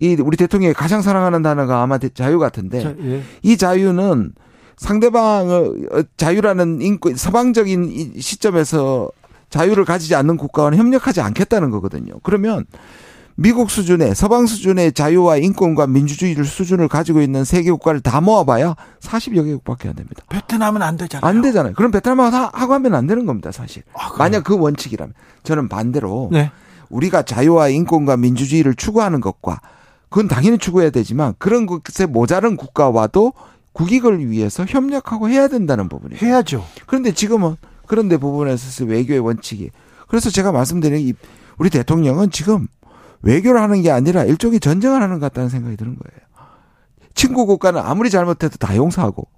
이 우리 대통령이 가장 사랑하는 단어가 아마 자유 같은데 자, 예. 이 자유는 상대방의 어, 자유라는 인권 서방적인 시점에서 자유를 가지지 않는 국가와는 협력하지 않겠다는 거거든요. 그러면 미국 수준의 서방 수준의 자유와 인권과 민주주의를 수준을 가지고 있는 세계 국가를 다 모아봐야 40여 개국밖에 안 됩니다. 베트남은 안 되잖아요. 안 되잖아요. 그럼 베트남하고 하면 안 되는 겁니다, 사실. 아, 만약 그 원칙이라면 저는 반대로 네. 우리가 자유와 인권과 민주주의를 추구하는 것과 그건 당연히 추구해야 되지만 그런 것에 모자른 국가와도 국익을 위해서 협력하고 해야 된다는 부분이에요. 해야죠. 그런데 지금은 그런데 부분에서 외교의 원칙이 그래서 제가 말씀드린 이 우리 대통령은 지금 외교를 하는 게 아니라 일종의 전쟁을 하는 것 같다는 생각이 드는 거예요. 친구 국가는 아무리 잘못해도 다 용서하고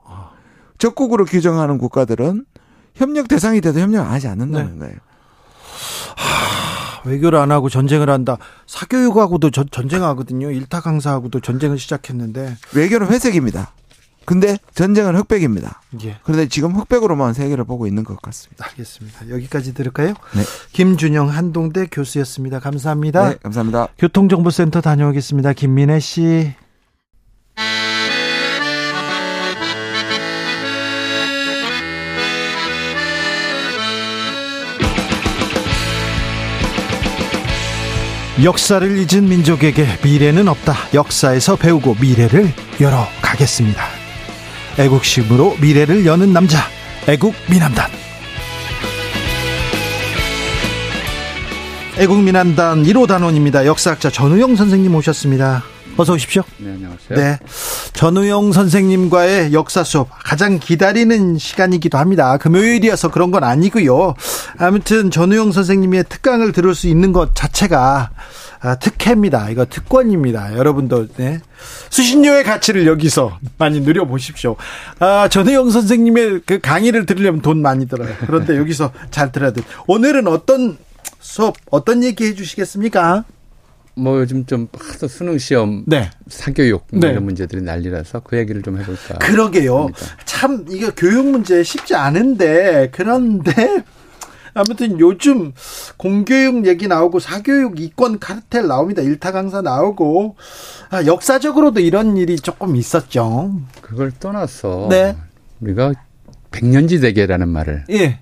적국으로 규정하는 국가들은 협력 대상이 돼도 협력을 하지 않는다는 네. 거예요. 하, 외교를 안 하고 전쟁을 한다. 사교육하고도 전, 전쟁하거든요. 일타 강사하고도 전쟁을 시작했는데 외교는 회색입니다. 근데 전쟁은 흑백입니다. 예. 그런데 지금 흑백으로만 세계를 보고 있는 것 같습니다. 알겠습니다. 여기까지 들을까요? 네. 김준영 한동대 교수였습니다. 감사합니다. 네, 감사합니다. 교통정보센터 다녀오겠습니다. 김민혜 씨. 역사를 잊은 민족에게 미래는 없다. 역사에서 배우고 미래를 열어가겠습니다. 애국심으로 미래를 여는 남자 애국 미남단 애국 미남단 1호 단원입니다. 역사학자 전우영 선생님 오셨습니다. 어서 오십시오. 네, 안녕하세요. 네. 전우영 선생님과의 역사 수업 가장 기다리는 시간이기도 합니다. 금요일이어서 그런 건 아니고요. 아무튼 전우영 선생님의 특강을 들을 수 있는 것 자체가 아, 특혜입니다. 이거 특권입니다. 여러분도 네. 수신료의 가치를 여기서 많이 누려보십시오. 아, 전혜영 선생님의 그 강의를 들으려면 돈 많이 들어요. 그런데 여기서 잘 들어야 돼요. 오늘은 어떤 수업, 어떤 얘기 해주시겠습니까? 뭐 요즘 좀 하도 수능 시험, 네. 사교육 뭐 네. 이런 문제들이 난리라서 그 얘기를 좀 해볼까. 그러게요. 합니다. 참 이거 교육 문제 쉽지 않은데 그런데 *laughs* 아무튼 요즘 공교육 얘기 나오고 사교육 이권 카르텔 나옵니다. 일타 강사 나오고 아, 역사적으로도 이런 일이 조금 있었죠. 그걸 떠나서 네. 우리가 백년지 대계라는 말을 예.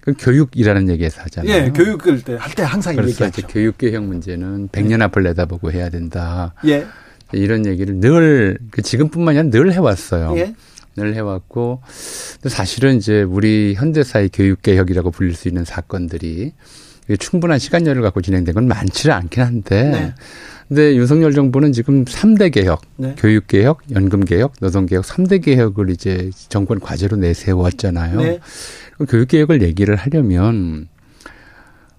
그 교육이라는 얘기에서 하잖아요. 예, 교육을 할 때 항상 그래서 얘기하죠. 이제 교육 개혁 문제는 백년 앞을 내다보고 해야 된다. 예. 이런 얘기를 늘그 지금뿐만이 아니라 늘 해왔어요. 예. 늘 해왔고 또 사실은 이제 우리 현대사의 교육 개혁이라고 불릴 수 있는 사건들이 충분한 시간여를 갖고 진행된 건 많지는 않긴 한데 네. 근데 윤석열 정부는 지금 3대 개혁, 네. 교육 개혁, 연금 개혁, 노동 개혁 3대 개혁을 이제 정권 과제로 내세웠잖아요. 네. 교육 개혁을 얘기를 하려면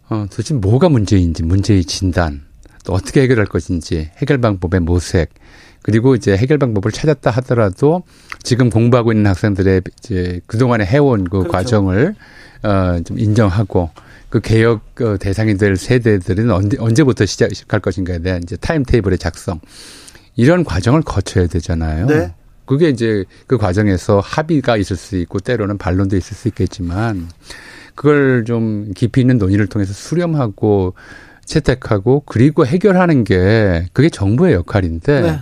어 도대체 뭐가 문제인지 문제의 진단, 또 어떻게 해결할 것인지 해결 방법의 모색 그리고 이제 해결 방법을 찾았다 하더라도 지금 공부하고 있는 학생들의 이제 그동안에 해온 그 그렇죠. 과정을 어좀 인정하고 그 개혁 어, 대상이 될 세대들은 언제, 언제부터 시작할 것인가에 대한 이제 타임 테이블의 작성 이런 과정을 거쳐야 되잖아요. 네. 그게 이제 그 과정에서 합의가 있을 수 있고 때로는 반론도 있을 수 있겠지만 그걸 좀 깊이 있는 논의를 통해서 수렴하고 채택하고 그리고 해결하는 게 그게 정부의 역할인데 네.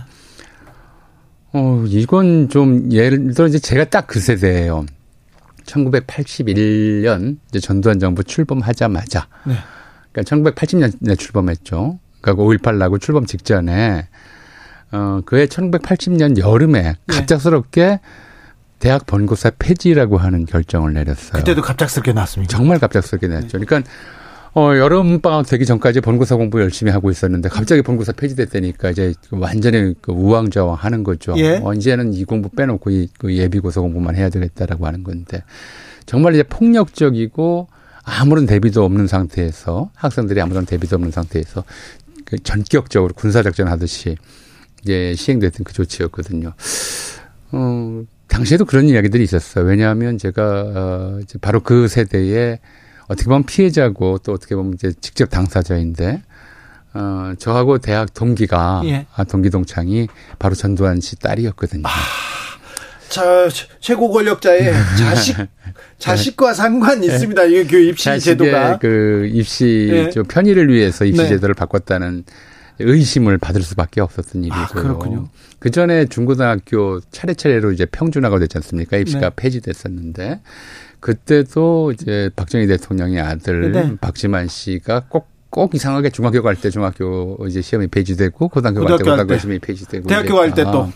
어 이건 좀 예를 들어 이제 제가 딱 그 세대예요. 1981년 이제 전두환 정부 출범하자마자 네. 그러니까 1980년에 출범했죠. 그러니까 5.18 나고 출범 직전에 어 그해 1980년 여름에 네. 갑작스럽게 대학 본고사 폐지라고 하는 결정을 내렸어요. 그때도 갑작스럽게 났습니다. 정말 갑작스럽게 났죠. 그러니까 어, 여름방학 되기 전까지 본고사 공부 열심히 하고 있었는데 갑자기 본고사 폐지됐다니까 이제 완전히 그 우왕좌왕 하는 거죠. 예. 어, 이제는 이 공부 빼놓고 이, 그 예비고사 공부만 해야 되겠다라고 하는 건데 정말 이제 폭력적이고 아무런 대비도 없는 상태에서 학생들이 아무런 대비도 없는 상태에서 그 전격적으로 군사작전 하듯이 이제 시행됐던 그 조치였거든요. 어, 당시에도 그런 이야기들이 있었어요. 왜냐하면 제가 어, 이제 바로 그 세대에 어떻게 보면 피해자고 또 어떻게 보면 이제 직접 당사자인데 어 저하고 대학 동기가 예. 아, 동기 동창이 바로 전두환 씨 딸이었거든요. 아, 저 최고 권력자의 *laughs* 자식 자식과 상관 있습니다. 이그 입시 제도가 그 입시 예. 편의를 위해서 입시 네. 제도를 바꿨다는 의심을 받을 수밖에 없었던 일이고요. 아, 그렇군요. 그 전에 중고등학교 차례차례로 이제 평준화가 됐지 않습니까? 입시가 네. 폐지됐었는데 그때도 이제 박정희 대통령의 아들 네. 박지만 씨가 꼭, 꼭 이상하게 중학교 갈 때 중학교 이제 시험이 폐지되고 고등학교, 갈 때 고등학교 시험이 폐지되고 대학교 갈 때 또.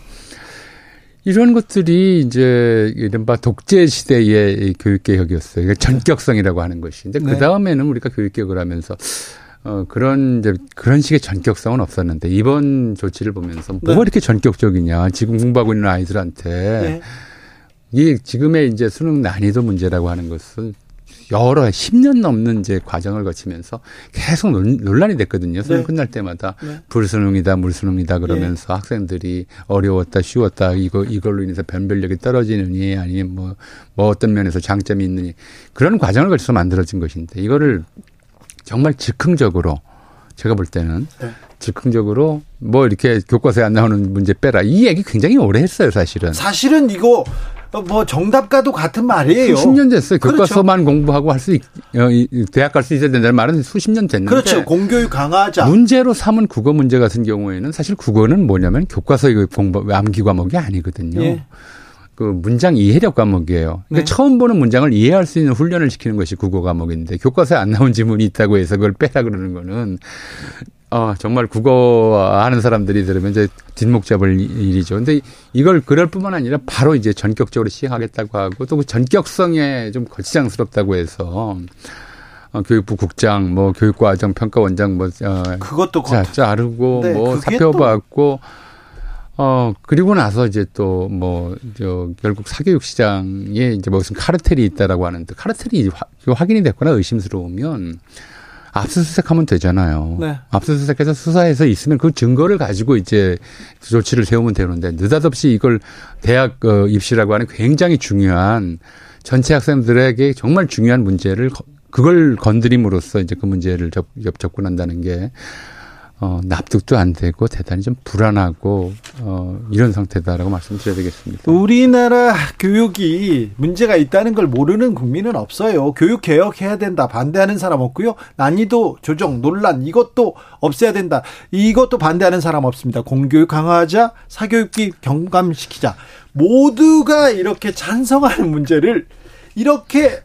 이런 것들이 이제 이른바 독재 시대의 교육 개혁이었어요. 이게 전격성이라고 하는 것인데 네. 그 다음에는 우리가 교육 개혁을 하면서 어, 그런, 이제, 그런 식의 전격성은 없었는데, 이번 조치를 보면서 뭐가 네. 이렇게 전격적이냐. 지금 공부하고 있는 아이들한테. 네. 이게 지금의 이제 수능 난이도 문제라고 하는 것은 여러 10년 넘는 이제 과정을 거치면서 계속 논란이 됐거든요. 수능 네. 끝날 때마다 네. 불수능이다, 물수능이다 그러면서 네. 학생들이 어려웠다, 쉬웠다, 이거 이걸로 인해서 변별력이 떨어지느니 아니면 뭐, 뭐 어떤 면에서 장점이 있느니 그런 과정을 거쳐서 만들어진 것인데 이거를 정말 즉흥적으로 제가 볼 때는 네. 즉흥적으로 뭐 이렇게 교과서에 안 나오는 문제 빼라 이 얘기 굉장히 오래 했어요 사실은. 사실은 이거 뭐 정답과도 같은 말이에요. 수십 년 됐어요. 그렇죠. 교과서만 공부하고 할 수 있, 어, 대학 갈 수 있어야 된다는 말은 수십 년 됐는데. 그렇죠. 공교육 강화하자. 문제로 삼은 국어 문제 같은 경우에는 사실 국어는 뭐냐면 교과서 공부 암기 과목이 아니거든요. 예. 그 문장 이해력 과목이에요. 그러니까 네. 처음 보는 문장을 이해할 수 있는 훈련을 시키는 것이 국어 과목인데 교과서에 안 나온 지문이 있다고 해서 그걸 빼라 그러는 거는 어, 정말 국어 하는 사람들이 들으면 이제 뒷목 잡을 일이죠. 근데 이걸 그럴 뿐만 아니라 바로 이제 전격적으로 시행하겠다고 하고 또 그 전격성에 좀 거치장스럽다고 해서 어, 교육부 국장, 뭐 교육과정 평가원장 뭐 어, 그것도 자, 자르고 네, 뭐 사표 받고 어 그리고 나서 이제 또 뭐 저 결국 사교육 시장에 이제 무슨 카르텔이 있다라고 하는데 카르텔이 확인이 됐거나 의심스러우면 압수수색하면 되잖아요. 네. 압수수색해서 수사해서 있으면 그 증거를 가지고 이제 조치를 세우면 되는데 느닷없이 이걸 대학 어, 입시라고 하는 굉장히 중요한 전체 학생들에게 정말 중요한 문제를 그걸 건드림으로써 이제 그 문제를 접, 접근한다는 게 어, 납득도 안 되고 대단히 좀 불안하고 어, 이런 상태다라고 말씀드려야 되겠습니다. 우리나라 교육이 문제가 있다는 걸 모르는 국민은 없어요. 교육 개혁해야 된다 반대하는 사람 없고요. 난이도 조정 논란 이것도 없애야 된다. 이것도 반대하는 사람 없습니다. 공교육 강화하자, 사교육비 경감시키자. 모두가 이렇게 찬성하는 문제를 이렇게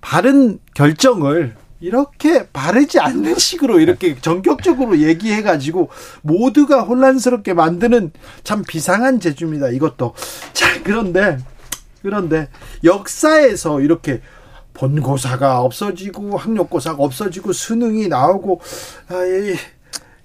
바른 결정을 이렇게 바르지 않는 식으로 이렇게 전격적으로 얘기해 가지고 모두가 혼란스럽게 만드는 참 비상한 제주입니다. 이것도. 자, 그런데, 그런데 역사에서 이렇게 본고사가 없어지고 학력고사가 없어지고 수능이 나오고 아, 이,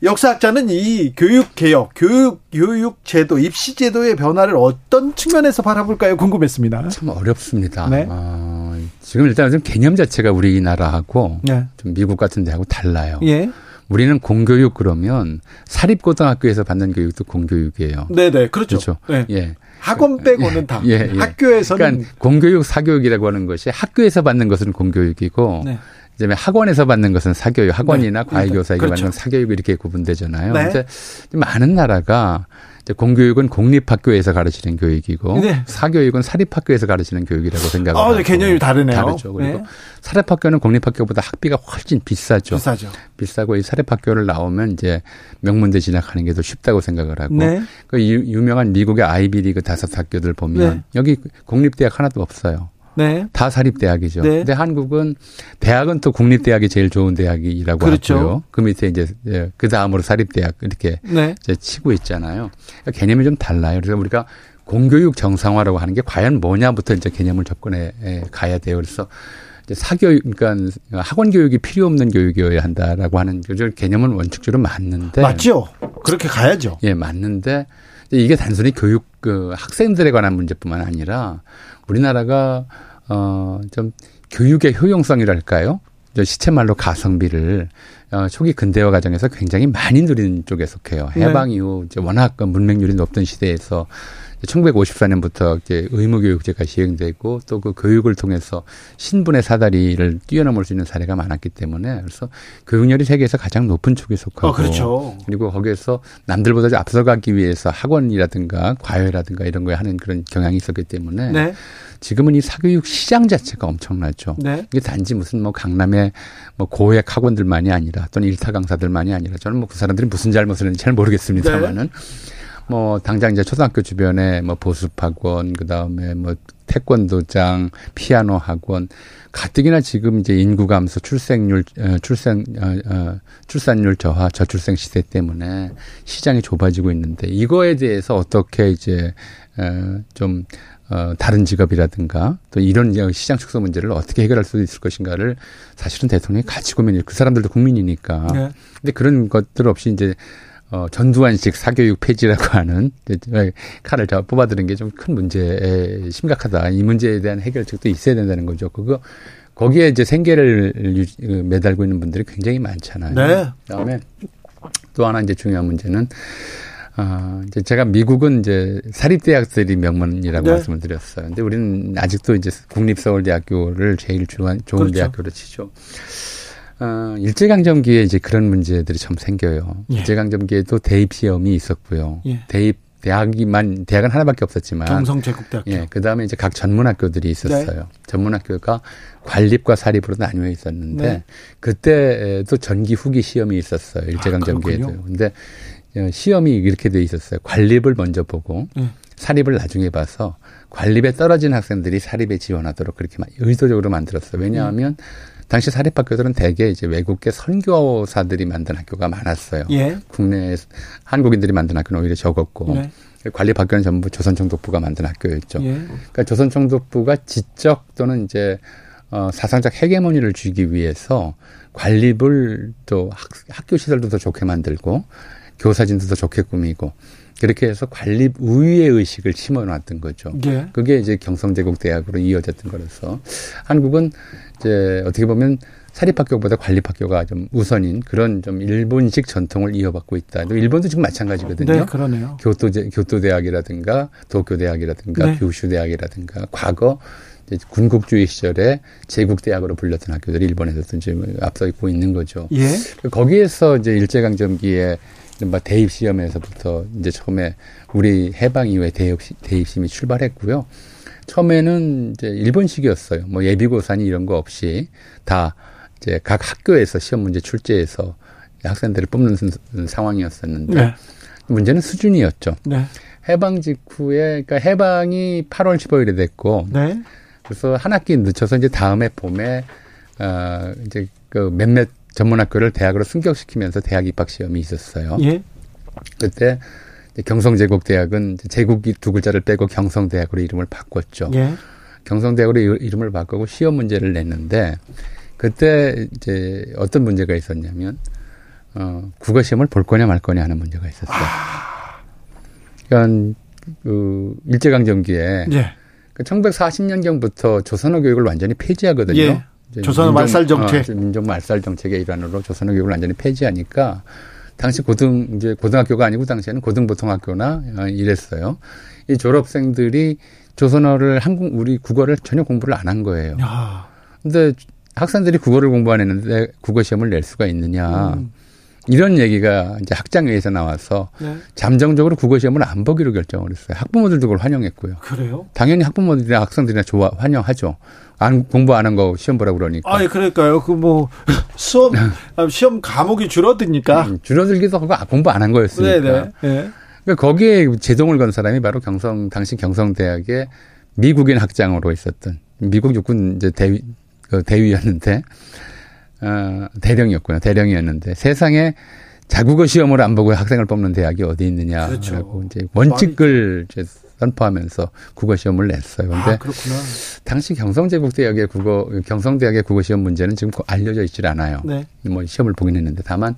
역사학자는 이 교육 개혁, 교육 교육 제도, 입시 제도의 변화를 어떤 측면에서 바라볼까요? 궁금했습니다. 참 어렵습니다. 네. 어, 지금 일단 좀 개념 자체가 우리나라하고 네. 좀 미국 같은 데하고 달라요. 예. 우리는 공교육 그러면 사립 고등학교에서 받는 교육도 공교육이에요. 네네, 네. 그렇죠. 그렇죠. 네. 예. 학원 빼고는 다. 예, 예. 학교에서는. 그러니까 공교육, 사교육이라고 하는 것이 학교에서 받는 것은 공교육이고 네. 그다음에 학원에서 받는 것은 사교육, 학원이나 네. 과외 교사에게 그렇죠. 받는 사교육 이렇게 구분되잖아요. 네. 근데 많은 나라가 공교육은 공립학교에서 가르치는 교육이고 네. 사교육은 사립학교에서 가르치는 교육이라고 생각을 아, 네, 개념이 다르네요. 다르죠. 그리고 네. 사립학교는 공립학교보다 학비가 훨씬 비싸죠. 비싸죠. 비싸고 이 사립학교를 나오면 이제 명문대 진학하는 게 더 쉽다고 생각을 하고 네. 그 유명한 미국의 아이비리그 다섯 학교들 보면 네. 여기 공립대학 하나도 없어요. 네. 다 사립대학이죠. 네. 근데 한국은 대학은 또 국립대학이 제일 좋은 대학이라고 그렇죠. 하고요. 그 밑에 이제 예, 그 다음으로 사립대학 이렇게 네. 이제 치고 있잖아요. 그러니까 개념이 좀 달라요. 그래서 우리가 공교육 정상화라고 하는 게 과연 뭐냐부터 이제 개념을 접근해 가야 돼요. 그래서 이제 사교육, 그러니까 학원 교육이 필요 없는 교육이어야 한다라고 하는 개념은 원칙적으로 맞는데 맞죠. 그렇게 가야죠. 예, 맞는데 이게 단순히 교육 그 학생들에 관한 문제뿐만 아니라 우리나라가 어, 좀 교육의 효용성이랄까요? 시체말로 가성비를 어, 초기 근대화 과정에서 굉장히 많이 누리는 쪽에 속해요. 네. 해방 이후 이제 워낙 그 문맹률이 높던 시대에서 1954년부터 이제 의무교육제가 시행되고 또 그 교육을 통해서 신분의 사다리를 뛰어넘을 수 있는 사례가 많았기 때문에 그래서 교육열이 세계에서 가장 높은 쪽에 속하고 어, 그렇죠. 그리고 거기에서 남들보다 앞서가기 위해서 학원이라든가 과외라든가 이런 거에 하는 그런 경향이 있었기 때문에 네. 지금은 이 사교육 시장 자체가 엄청나죠. 네. 이게 단지 무슨 뭐 강남의 뭐 고액 학원들만이 아니라 또는 일타 강사들만이 아니라 저는 뭐 그 사람들이 무슨 잘못을 했는지 잘 모르겠습니다만은 네. 뭐 당장 이제 초등학교 주변에 뭐 보습 학원 그다음에 뭐 태권도장, 피아노 학원 가뜩이나 지금 이제 인구 감소, 출생률, 어, 출생, 어, 어, 출산율 저하, 저출생 시대 때문에 시장이 좁아지고 있는데 이거에 대해서 어떻게 이제 어, 좀 어, 다른 직업이라든가 또 이런 시장 축소 문제를 어떻게 해결할 수 있을 것인가를 사실은 대통령이 가지고 있는 그 사람들도 국민이니까. 네. 근데 그런 것들 없이 이제 어, 전두환식 사교육 폐지라고 *laughs* 하는 칼을 저 뽑아드는 게 좀 큰 문제에 심각하다. 이 문제에 대한 해결책도 있어야 된다는 거죠. 그거 거기에 이제 생계를 매달고 있는 분들이 굉장히 많잖아요. 네. 그다음에 또 하나 이제 중요한 문제는 아, 이제 제가 미국은 이제 사립대학들이 명문이라고 네. 말씀을 드렸어요. 근데 우리는 아직도 이제 국립서울대학교를 제일 좋은, 좋은 그렇죠. 대학교로 치죠. 어, 일제강점기에 이제 그런 문제들이 참 생겨요. 예. 일제강점기에도 대입 시험이 있었고요. 예. 대입 대학이만 대학은 하나밖에 없었지만 경성제국대학교. 예, 그다음에 이제 각 전문학교들이 있었어요. 네. 전문학교가 관립과 사립으로 나뉘어 있었는데 네. 그때도 전기 후기 시험이 있었어요. 일제강점기에도. 아, 근데 어, 시험이 이렇게 돼 있었어요. 관립을 먼저 보고 네. 사립을 나중에 봐서 관립에 떨어진 학생들이 사립에 지원하도록 그렇게 의도적으로 만들었어요. 왜냐하면 음. 당시 사립학교들은 대개 이제 외국계 선교사들이 만든 학교가 많았어요. 예. 국내 한국인들이 만든 학교는 오히려 적었고 네. 관립학교는 전부 조선총독부가 만든 학교였죠. 예. 그러니까 조선총독부가 지적 또는 이제 어, 사상적 헤게모니를 주기 위해서 관립을 또 학, 학교 시설도 더 좋게 만들고 교사진도 더 좋게 꾸미고 그렇게 해서 관립 우위의 의식을 심어놨던 거죠. 예. 그게 이제 경성제국 대학으로 이어졌던 거라서 한국은 이제 어떻게 보면 사립학교보다 관립학교가 좀 우선인 그런 좀 일본식 전통을 이어받고 있다. 일본도 지금 마찬가지거든요. 네, 그러네요. 교토 교토대학이라든가 도쿄대학이라든가 네. 규슈대학이라든가 과거 군국주의 시절에 제국대학으로 불렸던 학교들이 일본에서도 지금 앞서 있고 있는 거죠. 예. 거기에서 이제 일제강점기에 뭐 대입 시험에서부터 이제 처음에 우리 해방 이후에 대입 대입심이 출발했고요. 처음에는 이제 일본식이었어요. 뭐 예비고사니 이런 거 없이 다 이제 각 학교에서 시험 문제 출제해서 학생들을 뽑는 상황이었었는데 네. 문제는 수준이었죠. 네. 해방 직후에 그러니까 해방이 8월 15일에 됐고 네. 그래서 한 학기 늦춰서 이제 다음에 봄에 어 이제 그 몇몇 전문학교를 대학으로 승격시키면서 대학 입학 시험이 있었어요. 예. 그때 경성제국대학은 제국이 두 글자를 빼고 경성대학으로 이름을 바꿨죠. 예. 경성대학으로 이름을 바꾸고 시험 문제를 냈는데 그때 이제 어떤 문제가 있었냐면 어 국어 시험을 볼 거냐 말 거냐 하는 문제가 있었어요. 아. 그러니까 그 일제강점기에 예. 그 1940년경부터 조선어 교육을 완전히 폐지하거든요. 예. 조선어 말살 정책. 어, 민족 말살 정책의 일환으로 조선어 교육을 완전히 폐지하니까 당시 고등 이제 고등학교가 아니고 당시에는 고등보통학교나 어, 이랬어요. 이 졸업생들이 조선어를 한국 우리 국어를 전혀 공부를 안 한 거예요. 야. 근데 학생들이 국어를 공부 안 했는데 국어 시험을 낼 수가 있느냐. 음. 이런 얘기가 이제 학장회에서 나와서 네. 잠정적으로 국어 시험을 안 보기로 결정을 했어요. 학부모들도 그걸 환영했고요. 그래요? 당연히 학부모들이나 학생들이나 좋아 환영하죠. 안 공부 안 한 거 시험 보라고 그러니까. 아, 그러니까요. 그 뭐 수업 *laughs* 시험 과목이 줄어드니까. 음, 줄어들기도 하고 아, 공부 안 한 거였으니까. 네네. 네. 네. 그러니까 거기에 제동을 건 사람이 바로 경성 당시 경성대학의 미국인 학장으로 있었던 미국 육군 이제 대위 그 대위였는데 어, 대령이었고요. 대령이었는데 세상에 자국어 시험을 안 보고 학생을 뽑는 대학이 어디 있느냐라고 그렇죠. 이제 원칙을 이제 선포하면서 국어 시험을 냈어요. 근데 아, 당시 경성제국대학의 국어 경성대학의 국어 시험 문제는 지금 알려져 있질 않아요. 네. 뭐 시험을 보긴 했는데 다만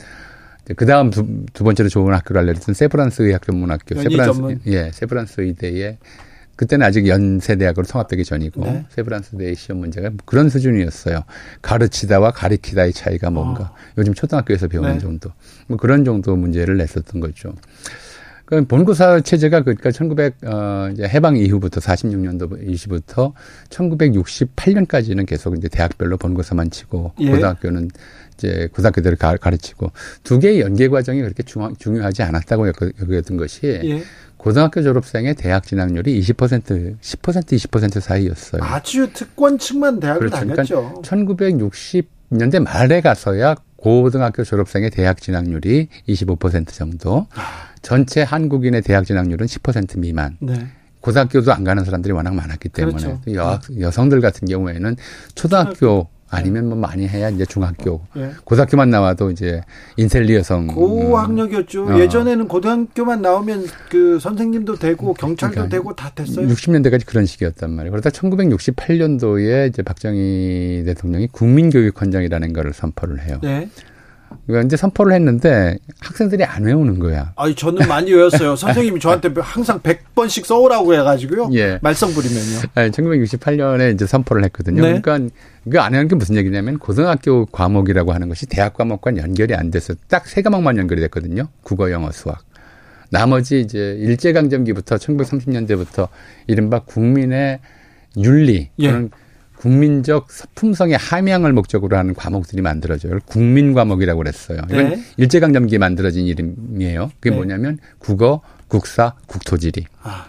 그 다음 두, 두 번째로 좋은 학교를 알려줬던 세브란스 의학 전문학교 세브란스 전문. 예 세브란스 의대에 그때는 아직 연세대학으로 통합되기 전이고 네. 세브란스 대의 시험 문제가 그런 수준이었어요. 가르치다와 가리키다의 차이가 뭔가. 어. 요즘 초등학교에서 배우는 네. 정도. 뭐 그런 정도 문제를 냈었던 거죠. 그 본고사 체제가 그러니까 1900, 어, 이제 해방 이후부터 46년도 이시부터 1968년까지는 계속 이제 대학별로 본고사만 치고 예. 고등학교는 이제 고등학교들을 가, 가르치고 두 개의 연계 과정이 그렇게 중요, 중요하지 않았다고 여겼던 것이 예. 고등학교 졸업생의 대학 진학률이 20% 10% 20% 사이였어요. 아주 특권층만 대학을 그렇죠. 다녔죠. 그러니까 1960년대 말에 가서야 고등학교 졸업생의 대학 진학률이 25% 정도. 전체 한국인의 대학 진학률은 10% 미만. 네. 고등학교도 안 가는 사람들이 워낙 많았기 때문에 그렇죠. 여, 여성들 같은 경우에는 초등학교 아니면 뭐 많이 해야 이제 중학교, 예. 고등학교만 나와도 이제 인텔리 여성 고학력이었죠. 어. 예전에는 고등학교만 나오면 그 선생님도 되고 경찰도 그러니까 되고 다 됐어요. 60년대까지 그런 식이었단 말이에요. 그러다 1968년도에 이제 박정희 대통령이 국민교육헌장이라는 거를 선포를 해요. 네. 그러니까 이제 선포를 했는데 학생들이 안 외우는 거야. 아니 저는 많이 외웠어요. 선생님이 저한테 항상 100번씩 써오라고 해가지고요. 예. 말썽 부리면요. 아니, 1968년에 이제 선포를 했거든요. 네. 그러니까 이거 안 하는 게 무슨 얘기냐면 고등학교 과목이라고 하는 것이 대학 과목과 연결이 안 돼서 딱 세 과목만 연결이 됐거든요. 국어, 영어, 수학. 나머지 이제 일제강점기부터 1930년대부터 이른바 국민의 윤리 예. 국민적 품성의 함양을 목적으로 하는 과목들이 만들어져요. 국민 과목이라고 그랬어요. 이건 네. 일제강점기에 만들어진 이름이에요. 그게 네. 뭐냐면 국어, 국사, 국토지리. 아.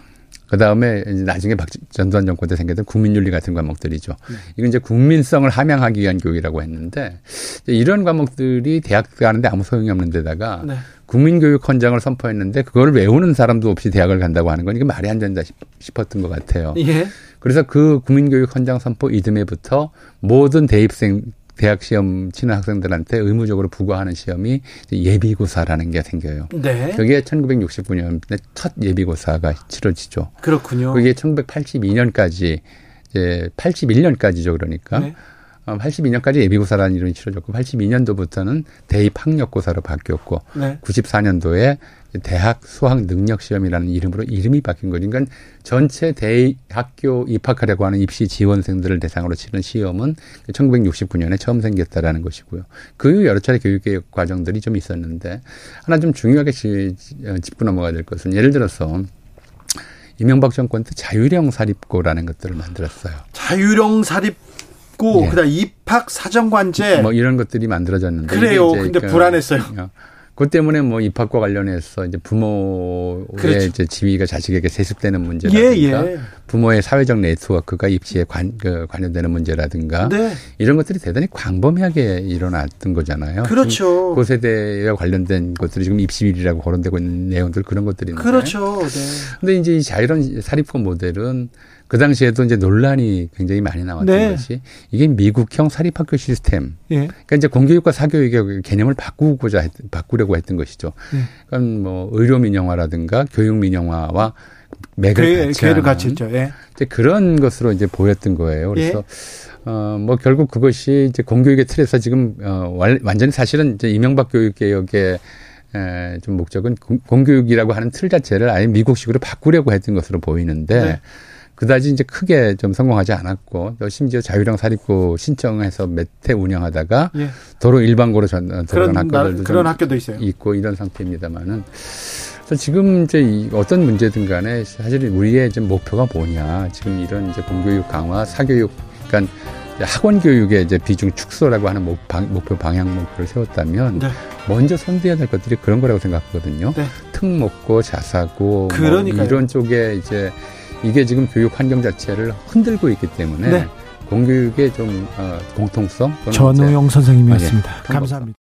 그 다음에 나중에 박 전두환 정권 때 생겼던 국민윤리 같은 과목들이죠. 네. 이건 이제 국민성을 함양하기 위한 교육이라고 했는데 이런 과목들이 대학 가는데 아무 소용이 없는 데다가 네. 국민교육 헌장을 선포했는데 그걸 외우는 사람도 없이 대학을 간다고 하는 건 이게 말이 안 된다 싶었던 것 같아요. 예. 그래서 그 국민교육 헌장 선포 이듬해부터 모든 대입생 대학 시험 치는 학생들한테 의무적으로 부과하는 시험이 예비고사라는 게 생겨요. 네. 그게 1969년에 첫 예비고사가 치러지죠. 그렇군요. 그게 1982년까지 이제 81년까지죠. 그러니까 네. 82년까지 어, 예비고사라는 이름이 치러졌고 82년도부터는 대입 학력고사로 바뀌었고 네. 94년도에 대학 수학 능력 시험이라는 이름으로 이름이 바뀐 거죠. 그러니까 전체 대학교 입학하려고 하는 입시 지원생들을 대상으로 치는 시험은 1969년에 처음 생겼다라는 것이고요. 그 이후 여러 차례 교육개혁 과정들이 좀 있었는데 하나 좀 중요하게 어, 짚고 넘어가야 될 것은 예를 들어서 이명박 정권 때 자율형 사립고라는 것들을 만들었어요. 자율형 사립 고 예. 그다음 입학 사정관제 뭐 이런 것들이 만들어졌는데 그래요. 근데 그, 불안했어요. 어, 그 때문에 뭐 입학과 관련해서 이제 부모의 그렇죠. 이제 지위가 자식에게 세습되는 문제라든가 예, 예. 부모의 사회적 네트워크가 입시에 관, 그, 관여되는 문제라든가 네. 이런 것들이 대단히 광범위하게 일어났던 거잖아요. 그렇죠. 그 세대와 관련된 것들이 지금 입시비리라고 거론되고 있는 내용들 그런 것들인데. 그렇죠. 네. 근데 이제 이 자유로운 사립권 모델은 그 당시에도 이제 논란이 굉장히 많이 나왔던 네. 것이 이게 미국형 사립학교 시스템. 예. 그러니까 이제 공교육과 사교육의 개념을 바꾸고자 했, 바꾸려고 했던 것이죠. 예. 그러니까 뭐 의료 민영화라든가 교육 민영화와 맥을 같이 괴를 같이 했죠. 예. 이제 그런 것으로 이제 보였던 거예요. 그래서 예. 어, 뭐 결국 그것이 이제 공교육의 틀에서 지금 어, 완전히 사실은 이제 이명박 교육 개혁의 에, 좀 목적은 공, 교육이라고 하는 틀 자체를 아예 미국식으로 바꾸려고 했던 것으로 보이는데 네. 그다지 이제 크게 좀 성공하지 않았고 또 심지어 자유랑 사립고 신청해서 몇 해 운영하다가 예. 도로 일반고로 전 돌아간 학교들도 그런 학교도 있어요. 있고 이런 상태입니다만은 그래서 지금 이제 이 어떤 문제든 간에 사실 우리의 좀 목표가 뭐냐 지금 이런 이제 공교육 강화 사교육 그러니까 학원 교육의 이제 비중 축소라고 하는 목, 방, 목표 방향 목표를 세웠다면 네. 먼저 선두해야 될 것들이 그런 거라고 생각하거든요. 네. 특목고, 자사고 뭐 이런 쪽에 이제 이게 지금 교육 환경 자체를 흔들고 있기 때문에 네. 공교육의 좀 어, 공통성 전우용 선생님이었습니다. 아, 예. 감사합니다.